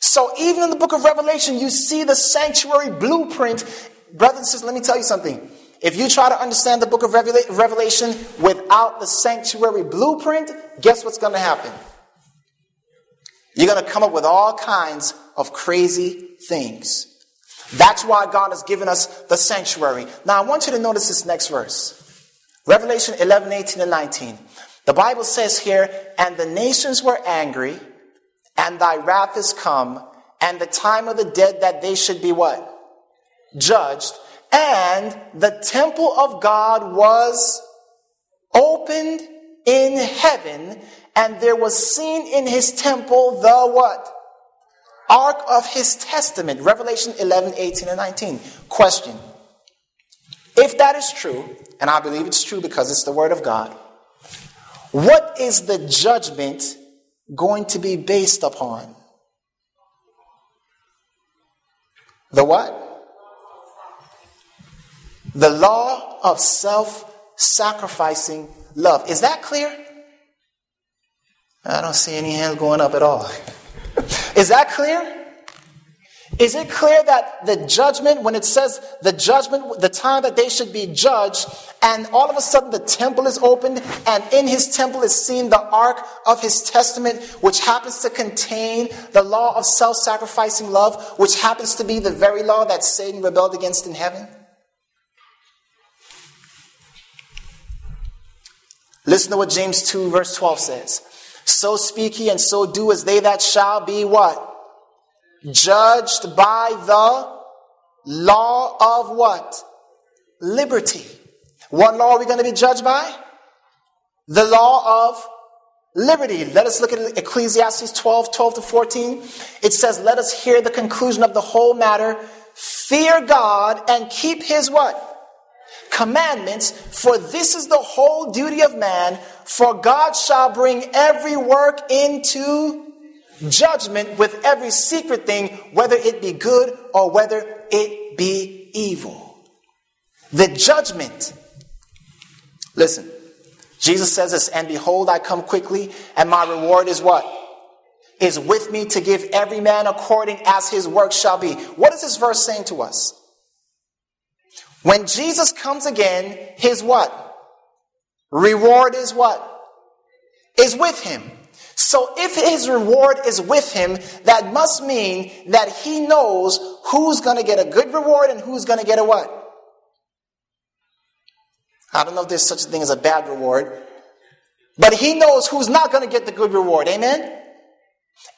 So even in the book of Revelation, you see the sanctuary blueprint. Brothers and sisters, let me tell you something. If you try to understand the book of Revelation without the sanctuary blueprint, guess what's going to happen? You're going to come up with all kinds of crazy things. That's why God has given us the sanctuary. Now, I want you to notice this next verse Revelation 11, 18, and 19. The Bible says here, And the nations were angry, and thy wrath is come, and the time of the dead that they should be what? Judged. And the temple of God was opened in heaven, and there was seen in his temple the what? Ark of his testament. Revelation 11, 18, and 19. Question. If that is true, and I believe it's true because it's the word of God, what is the judgment going to be based upon? The what? The law of self sacrificing love. Is that clear? I don't see any hands going up at all. Is that clear? Is it clear that the judgment, when it says the judgment, the time that they should be judged, and all of a sudden the temple is opened, and in his temple is seen the ark of his testament, which happens to contain the law of self sacrificing love, which happens to be the very law that Satan rebelled against in heaven? Listen to what James 2, verse 12 says. So speak ye and so do as they that shall be what? Judged by the law of what? Liberty. What law are we going to be judged by? The law of liberty. Let us look at Ecclesiastes 12, 12 to 14. It says, Let us hear the conclusion of the whole matter. Fear God and keep his what? Commandments, for this is the whole duty of man, for God shall bring every work into judgment with every secret thing, whether it be good or whether it be evil. The judgment. Listen, Jesus says this, and behold, I come quickly, and my reward is what? Is with me to give every man according as his work shall be. What is this verse saying to us? When Jesus comes again, his what? Reward is what? Is with him. So if his reward is with him, that must mean that he knows who's going to get a good reward and who's going to get a what? I don't know if there's such a thing as a bad reward, but he knows who's not going to get the good reward. Amen?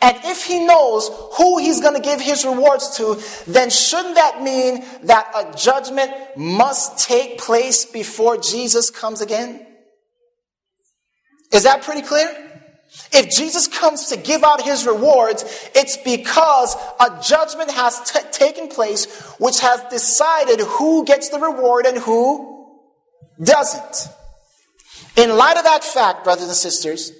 And if he knows who he's going to give his rewards to, then shouldn't that mean that a judgment must take place before Jesus comes again? Is that pretty clear? If Jesus comes to give out his rewards, it's because a judgment has t- taken place which has decided who gets the reward and who doesn't. In light of that fact, brothers and sisters,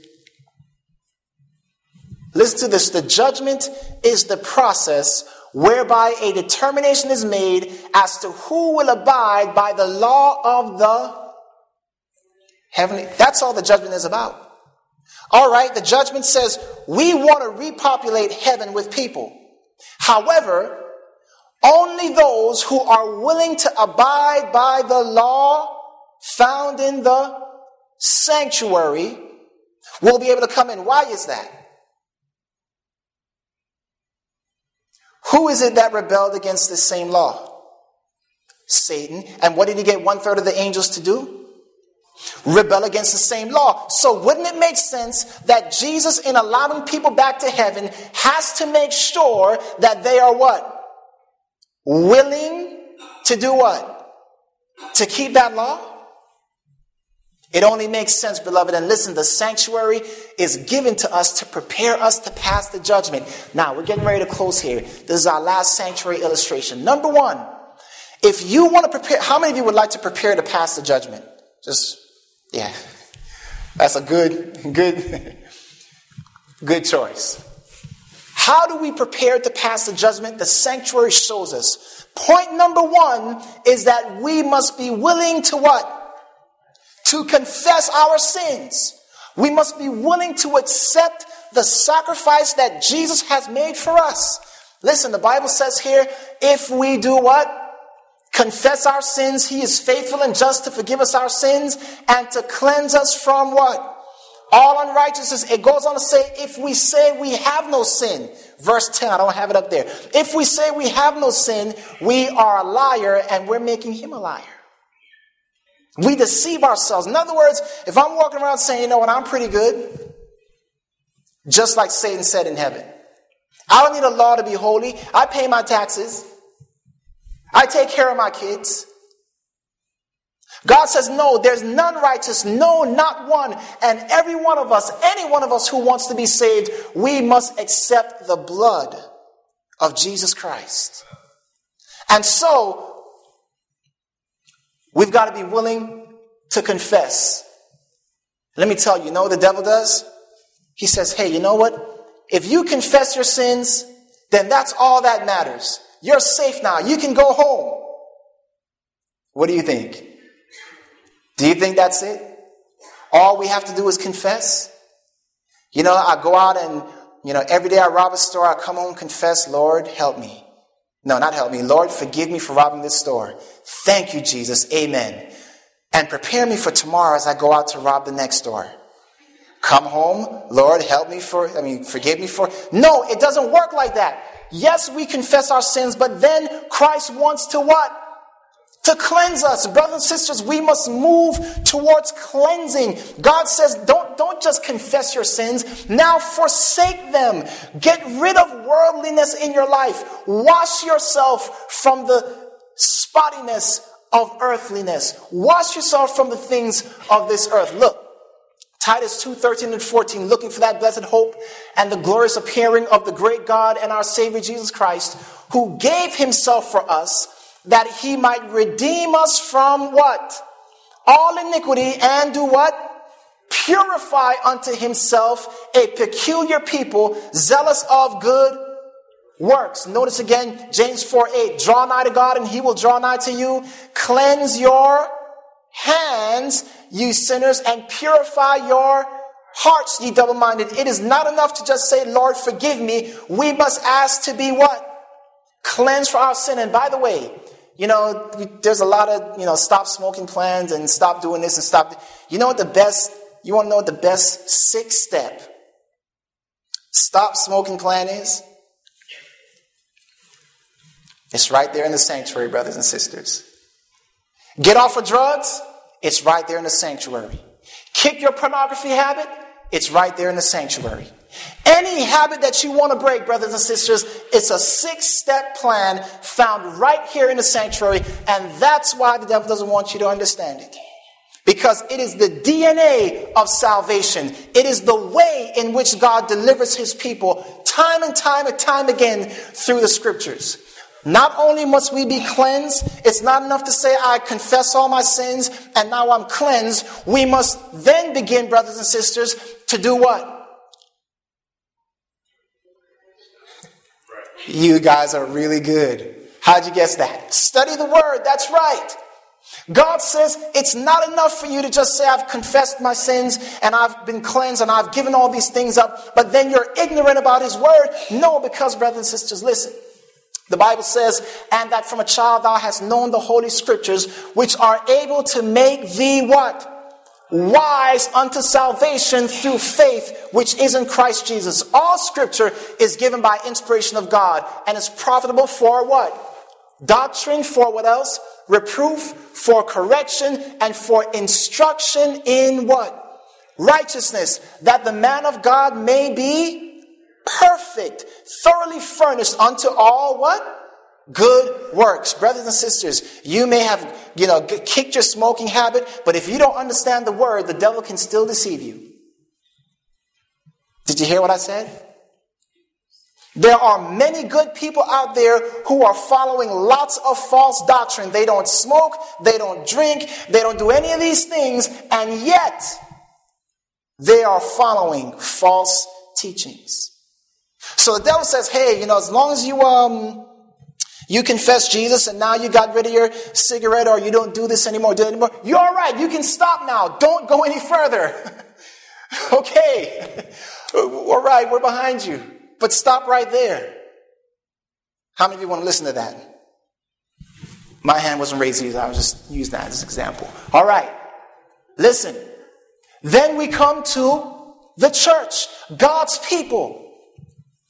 listen to this. The judgment is the process whereby a determination is made as to who will abide by the law of the heavenly. That's all the judgment is about. All right, the judgment says we want to repopulate heaven with people. However, only those who are willing to abide by the law found in the sanctuary will be able to come in. Why is that? Who is it that rebelled against this same law? Satan. And what did he get one third of the angels to do? Rebel against the same law. So wouldn't it make sense that Jesus, in allowing people back to heaven, has to make sure that they are what? Willing to do what? To keep that law? It only makes sense, beloved. And listen, the sanctuary is given to us to prepare us to pass the judgment. Now, we're getting ready to close here. This is our last sanctuary illustration. Number one, if you want to prepare, how many of you would like to prepare to pass the judgment? Just, yeah. That's a good, good, good choice. How do we prepare to pass the judgment? The sanctuary shows us. Point number one is that we must be willing to what? To confess our sins. We must be willing to accept the sacrifice that Jesus has made for us. Listen, the Bible says here, if we do what? Confess our sins, He is faithful and just to forgive us our sins and to cleanse us from what? All unrighteousness. It goes on to say, if we say we have no sin, verse 10, I don't have it up there. If we say we have no sin, we are a liar and we're making Him a liar. We deceive ourselves. In other words, if I'm walking around saying, you know what, I'm pretty good, just like Satan said in heaven, I don't need a law to be holy. I pay my taxes. I take care of my kids. God says, no, there's none righteous, no, not one. And every one of us, any one of us who wants to be saved, we must accept the blood of Jesus Christ. And so, We've got to be willing to confess. Let me tell you, you know what the devil does? He says, hey, you know what? If you confess your sins, then that's all that matters. You're safe now. You can go home. What do you think? Do you think that's it? All we have to do is confess? You know, I go out and, you know, every day I rob a store, I come home, confess, Lord, help me. No, not help me. Lord, forgive me for robbing this store. Thank you, Jesus. Amen. And prepare me for tomorrow as I go out to rob the next door. Come home, Lord, help me for, I mean, forgive me for. No, it doesn't work like that. Yes, we confess our sins, but then Christ wants to what? to cleanse us. Brothers and sisters, we must move towards cleansing. God says, don't, don't just confess your sins, now forsake them. Get rid of worldliness in your life. Wash yourself from the spottiness of earthliness. Wash yourself from the things of this earth. Look, Titus 2 13 and 14, looking for that blessed hope and the glorious appearing of the great God and our Savior Jesus Christ, who gave himself for us that he might redeem us from what? All iniquity and do what? Purify unto himself a peculiar people, zealous of good works. Notice again, James 4 8, draw nigh to God and he will draw nigh to you. Cleanse your hands, you sinners, and purify your hearts, ye double minded. It is not enough to just say, Lord, forgive me. We must ask to be what? Cleanse for our sin. And by the way, you know, there's a lot of, you know, stop smoking plans and stop doing this and stop. You know what the best, you want to know what the best six step stop smoking plan is? It's right there in the sanctuary, brothers and sisters. Get off of drugs? It's right there in the sanctuary. Kick your pornography habit? It's right there in the sanctuary. Any habit that you want to break, brothers and sisters, it's a six step plan found right here in the sanctuary, and that's why the devil doesn't want you to understand it. Because it is the DNA of salvation. It is the way in which God delivers his people time and time and time again through the scriptures. Not only must we be cleansed, it's not enough to say, I confess all my sins and now I'm cleansed. We must then begin, brothers and sisters, to do what? You guys are really good. How'd you guess that? Study the word. That's right. God says it's not enough for you to just say, I've confessed my sins and I've been cleansed and I've given all these things up, but then you're ignorant about His word. No, because, brothers and sisters, listen. The Bible says, and that from a child thou hast known the holy scriptures, which are able to make thee what? Wise unto salvation through faith, which is in Christ Jesus. All scripture is given by inspiration of God and is profitable for what? Doctrine, for what else? Reproof, for correction, and for instruction in what? Righteousness, that the man of God may be perfect, thoroughly furnished unto all what? Good works. Brothers and sisters, you may have, you know, kicked your smoking habit, but if you don't understand the word, the devil can still deceive you. Did you hear what I said? There are many good people out there who are following lots of false doctrine. They don't smoke, they don't drink, they don't do any of these things, and yet they are following false teachings. So the devil says, hey, you know, as long as you, um, you confess Jesus and now you got rid of your cigarette or you don't do this anymore, do it anymore, you're all right. You can stop now. Don't go any further. okay. all right. We're behind you. But stop right there. How many of you want to listen to that? My hand wasn't raised either. I was just using that as an example. All right. Listen. Then we come to the church, God's people.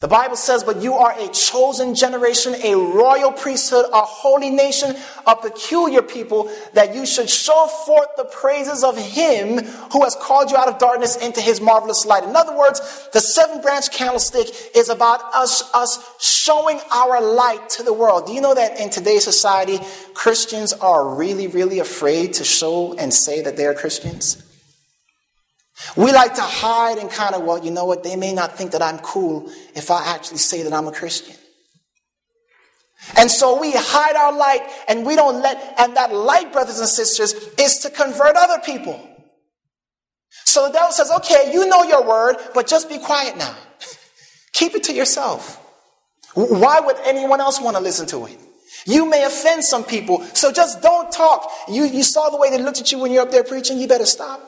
The Bible says, But you are a chosen generation, a royal priesthood, a holy nation, a peculiar people, that you should show forth the praises of Him who has called you out of darkness into His marvelous light. In other words, the seven branch candlestick is about us, us showing our light to the world. Do you know that in today's society, Christians are really, really afraid to show and say that they are Christians? We like to hide and kind of, well, you know what? They may not think that I'm cool if I actually say that I'm a Christian. And so we hide our light and we don't let, and that light, brothers and sisters, is to convert other people. So the devil says, okay, you know your word, but just be quiet now. Keep it to yourself. Why would anyone else want to listen to it? You may offend some people, so just don't talk. You, you saw the way they looked at you when you're up there preaching, you better stop.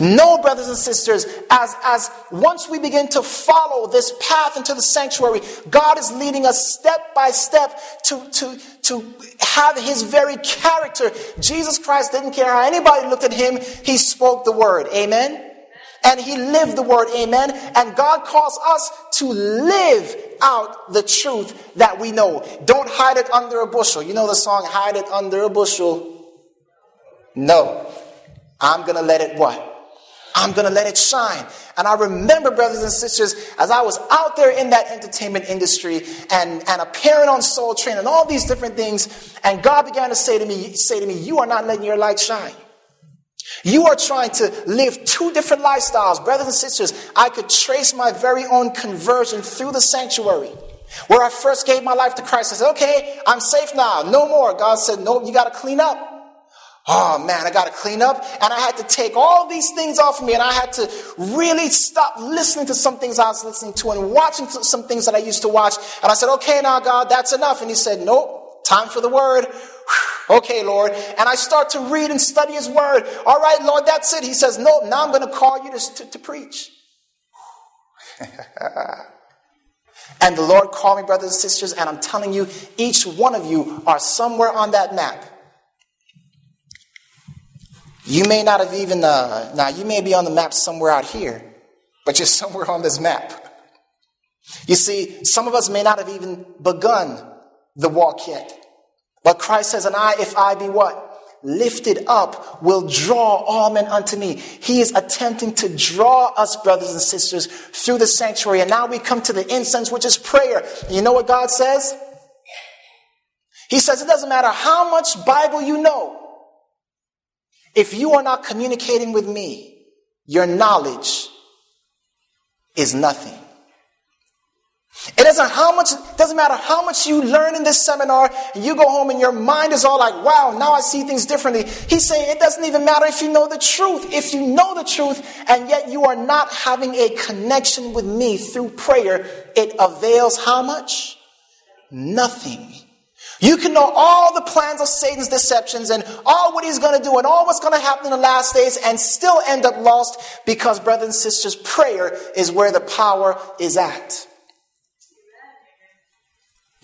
No, brothers and sisters, as, as once we begin to follow this path into the sanctuary, God is leading us step by step to, to, to have his very character. Jesus Christ didn't care how anybody looked at him, he spoke the word. Amen? And he lived the word. Amen? And God calls us to live out the truth that we know. Don't hide it under a bushel. You know the song, Hide It Under a Bushel? No. I'm going to let it what? I'm going to let it shine. And I remember, brothers and sisters, as I was out there in that entertainment industry and, and appearing on Soul Train and all these different things, and God began to say to me, say to me, you are not letting your light shine. You are trying to live two different lifestyles. Brothers and sisters, I could trace my very own conversion through the sanctuary. Where I first gave my life to Christ, I said, okay, I'm safe now. No more. God said, nope, you got to clean up. Oh man, I got to clean up. And I had to take all these things off of me and I had to really stop listening to some things I was listening to and watching some things that I used to watch. And I said, okay, now God, that's enough. And he said, nope, time for the word. Okay, Lord. And I start to read and study his word. All right, Lord, that's it. He says, nope, now I'm going to call you to, to, to preach. and the Lord called me, brothers and sisters, and I'm telling you, each one of you are somewhere on that map. You may not have even, uh, now you may be on the map somewhere out here, but you're somewhere on this map. You see, some of us may not have even begun the walk yet. But Christ says, and I, if I be what? Lifted up, will draw all men unto me. He is attempting to draw us, brothers and sisters, through the sanctuary. And now we come to the incense, which is prayer. You know what God says? He says, it doesn't matter how much Bible you know. If you are not communicating with me, your knowledge is nothing. It doesn't how much doesn't matter how much you learn in this seminar, and you go home and your mind is all like, wow, now I see things differently. He's saying it doesn't even matter if you know the truth. If you know the truth and yet you are not having a connection with me through prayer, it avails how much? Nothing. You can know all the plans of Satan's deceptions and all what he's going to do and all what's going to happen in the last days and still end up lost because, brothers and sisters, prayer is where the power is at.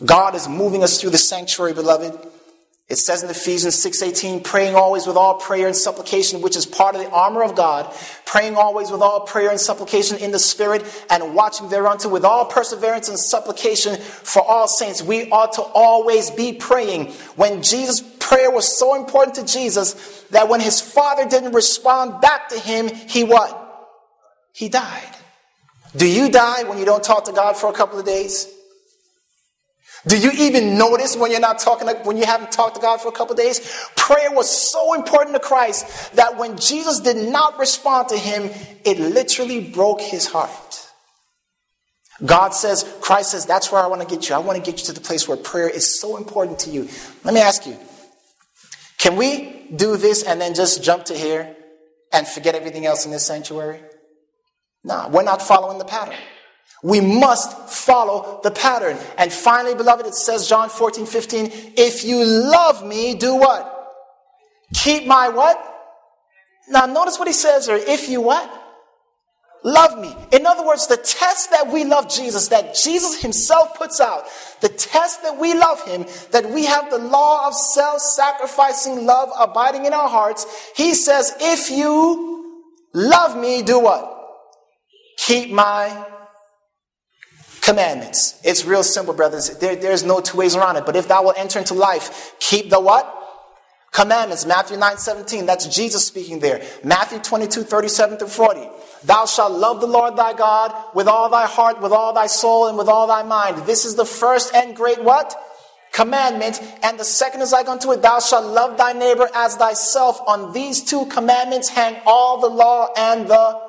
God is moving us through the sanctuary, beloved. It says in Ephesians 6:18, praying always with all prayer and supplication, which is part of the armor of God, praying always with all prayer and supplication in the Spirit, and watching thereunto with all perseverance and supplication for all saints. We ought to always be praying. When Jesus' prayer was so important to Jesus that when his father didn't respond back to him, he what? He died. Do you die when you don't talk to God for a couple of days? Do you even notice when you're not talking, when you haven't talked to God for a couple days? Prayer was so important to Christ that when Jesus did not respond to him, it literally broke his heart. God says, Christ says, that's where I want to get you. I want to get you to the place where prayer is so important to you. Let me ask you, can we do this and then just jump to here and forget everything else in this sanctuary? No, we're not following the pattern. We must follow the pattern. And finally, beloved, it says, John 14, 15, if you love me, do what? Keep my what? Now, notice what he says here. If you what? Love me. In other words, the test that we love Jesus, that Jesus himself puts out, the test that we love him, that we have the law of self sacrificing love abiding in our hearts, he says, if you love me, do what? Keep my commandments. It's real simple, brothers. There, there's no two ways around it. But if thou wilt enter into life, keep the what? Commandments. Matthew 9 17. That's Jesus speaking there. Matthew 22 37 through 40. Thou shalt love the Lord thy God with all thy heart, with all thy soul, and with all thy mind. This is the first and great what? Commandment. And the second is like unto it, thou shalt love thy neighbor as thyself. On these two commandments hang all the law and the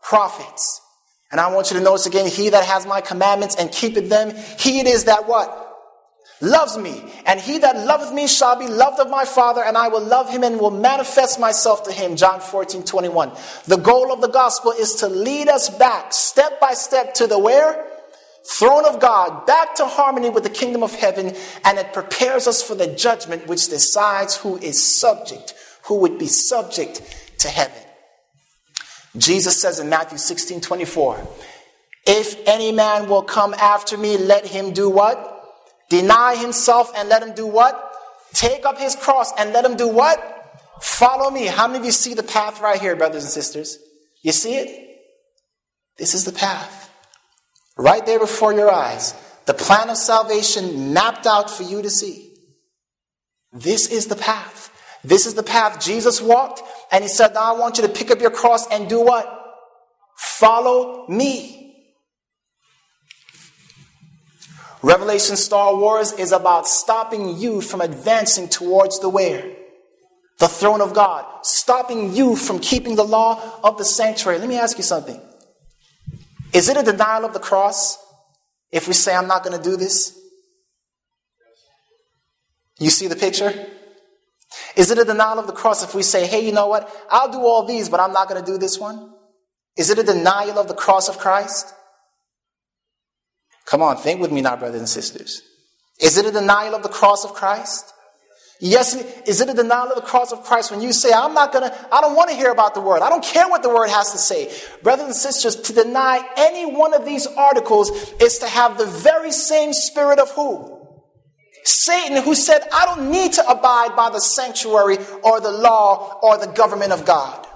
prophets. And I want you to notice again, he that has my commandments and keepeth them, he it is that what? Loves me. And he that loveth me shall be loved of my Father, and I will love him and will manifest myself to him. John 14, 21. The goal of the gospel is to lead us back, step by step, to the where? Throne of God, back to harmony with the kingdom of heaven, and it prepares us for the judgment which decides who is subject, who would be subject to heaven. Jesus says in Matthew 16 24, if any man will come after me, let him do what? Deny himself and let him do what? Take up his cross and let him do what? Follow me. How many of you see the path right here, brothers and sisters? You see it? This is the path. Right there before your eyes. The plan of salvation mapped out for you to see. This is the path. This is the path Jesus walked, and he said, Now I want you to pick up your cross and do what? Follow me. Revelation Star Wars is about stopping you from advancing towards the where? the throne of God, stopping you from keeping the law of the sanctuary. Let me ask you something. Is it a denial of the cross if we say, I'm not going to do this? You see the picture? Is it a denial of the cross if we say, hey, you know what? I'll do all these, but I'm not going to do this one? Is it a denial of the cross of Christ? Come on, think with me now, brothers and sisters. Is it a denial of the cross of Christ? Yes, is it a denial of the cross of Christ when you say, I'm not gonna, I don't want to hear about the word. I don't care what the word has to say. Brothers and sisters, to deny any one of these articles is to have the very same spirit of who? Satan, who said, I don't need to abide by the sanctuary or the law or the government of God.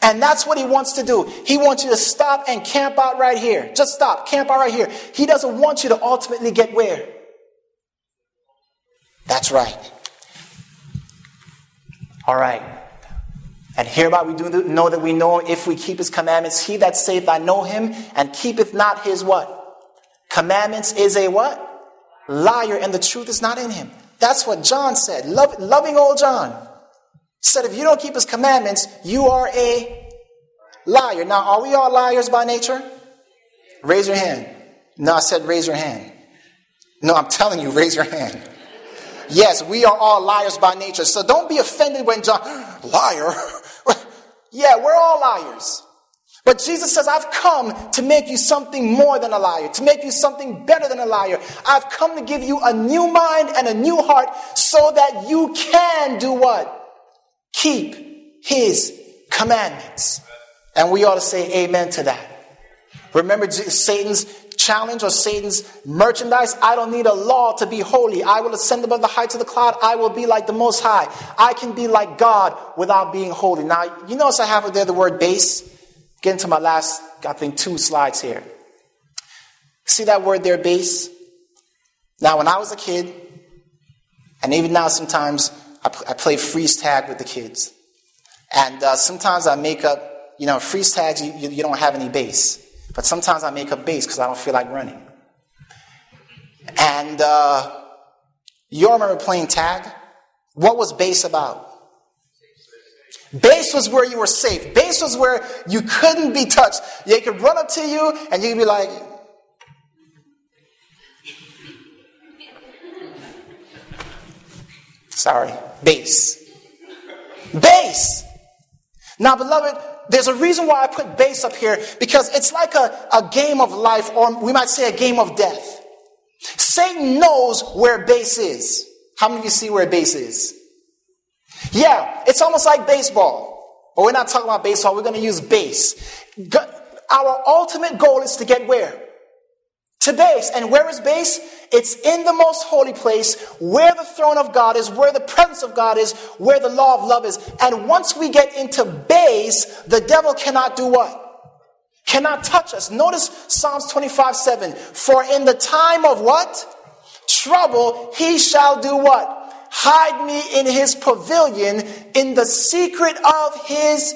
And that's what he wants to do. He wants you to stop and camp out right here. Just stop, camp out right here. He doesn't want you to ultimately get where? That's right. All right. And hereby we do know that we know if we keep his commandments. He that saith, I know him, and keepeth not his what? Commandments is a what? Liar and the truth is not in him. That's what John said. Love, loving old John said, if you don't keep his commandments, you are a liar. Now, are we all liars by nature? Raise your hand. No, I said raise your hand. No, I'm telling you, raise your hand. Yes, we are all liars by nature. So don't be offended when John, liar. yeah, we're all liars. But Jesus says, I've come to make you something more than a liar, to make you something better than a liar. I've come to give you a new mind and a new heart so that you can do what? Keep his commandments. And we ought to say amen to that. Remember Satan's challenge or Satan's merchandise? I don't need a law to be holy. I will ascend above the heights of the cloud. I will be like the Most High. I can be like God without being holy. Now, you notice I have there the word base. Getting to my last, I think, two slides here. See that word there, base? Now, when I was a kid, and even now sometimes I, I play freeze tag with the kids. And uh, sometimes I make up, you know, freeze tags, you, you, you don't have any base. But sometimes I make up base because I don't feel like running. And uh, you all remember playing tag? What was base about? Base was where you were safe. Base was where you couldn't be touched. They could run up to you and you'd be like, sorry, base. Base. Now, beloved, there's a reason why I put base up here because it's like a, a game of life, or we might say a game of death. Satan knows where base is. How many of you see where base is? Yeah, it's almost like baseball. But we're not talking about baseball, we're going to use base. Our ultimate goal is to get where? To base. And where is base? It's in the most holy place, where the throne of God is, where the presence of God is, where the law of love is. And once we get into base, the devil cannot do what? Cannot touch us. Notice Psalms 25 7. For in the time of what? Trouble, he shall do what? Hide me in his pavilion, in the secret of his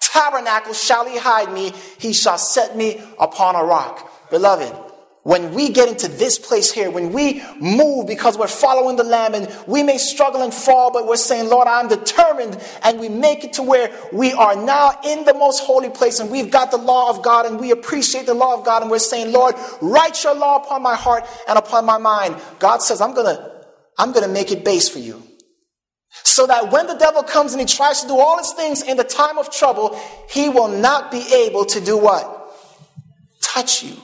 tabernacle shall he hide me, he shall set me upon a rock. Beloved, when we get into this place here, when we move because we're following the Lamb and we may struggle and fall, but we're saying, Lord, I'm determined, and we make it to where we are now in the most holy place and we've got the law of God and we appreciate the law of God and we're saying, Lord, write your law upon my heart and upon my mind. God says, I'm going to I'm going to make it base for you. So that when the devil comes and he tries to do all his things in the time of trouble, he will not be able to do what? Touch you.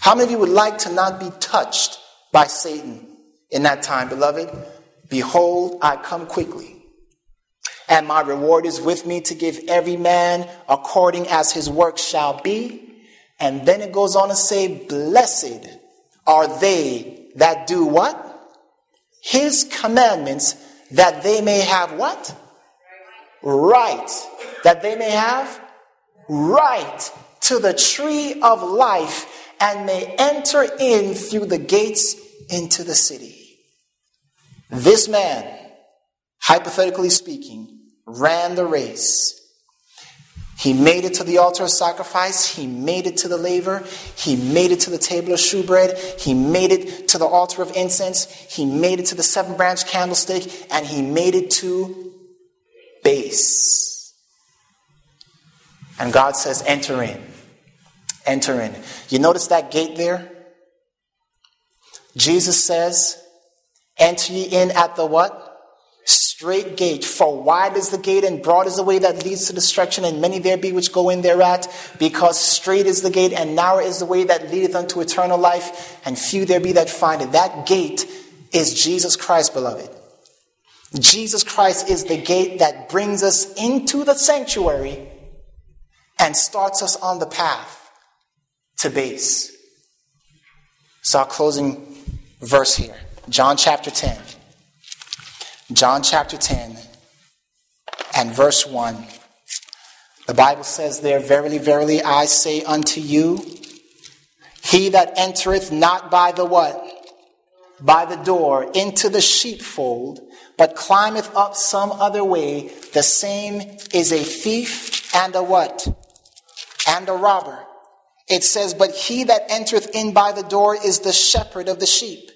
How many of you would like to not be touched by Satan in that time, beloved? Behold, I come quickly. And my reward is with me to give every man according as his work shall be. And then it goes on to say, Blessed are they that do what? His commandments that they may have what? Right. That they may have right to the tree of life and may enter in through the gates into the city. This man, hypothetically speaking, ran the race. He made it to the altar of sacrifice. He made it to the laver. He made it to the table of shewbread. He made it to the altar of incense. He made it to the seven branch candlestick. And he made it to base. And God says, enter in. Enter in. You notice that gate there? Jesus says, enter ye in at the what? Straight gate, for wide is the gate and broad is the way that leads to destruction, and many there be which go in thereat, because straight is the gate and narrow is the way that leadeth unto eternal life, and few there be that find it. That gate is Jesus Christ, beloved. Jesus Christ is the gate that brings us into the sanctuary and starts us on the path to base. So, closing verse here John chapter 10. John chapter 10 and verse 1. The Bible says there, Verily, verily, I say unto you, he that entereth not by the what? By the door into the sheepfold, but climbeth up some other way, the same is a thief and a what? And a robber. It says, But he that entereth in by the door is the shepherd of the sheep.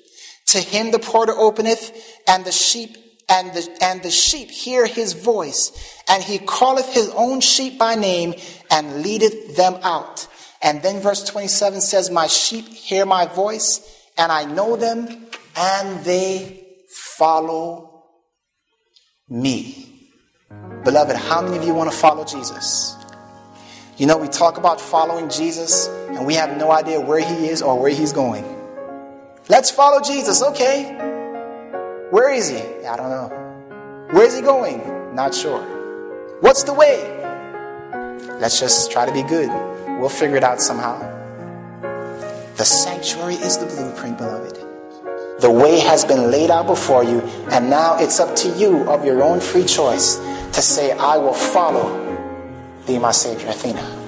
To him the porter openeth, and the sheep and the, and the sheep hear his voice, and he calleth his own sheep by name and leadeth them out. And then verse 27 says, My sheep hear my voice, and I know them, and they follow me. Beloved, how many of you want to follow Jesus? You know, we talk about following Jesus, and we have no idea where he is or where he's going. Let's follow Jesus, okay? Where is he? I don't know. Where is he going? Not sure. What's the way? Let's just try to be good. We'll figure it out somehow. The sanctuary is the blueprint, beloved. The way has been laid out before you, and now it's up to you of your own free choice to say, I will follow thee, my Savior, Athena.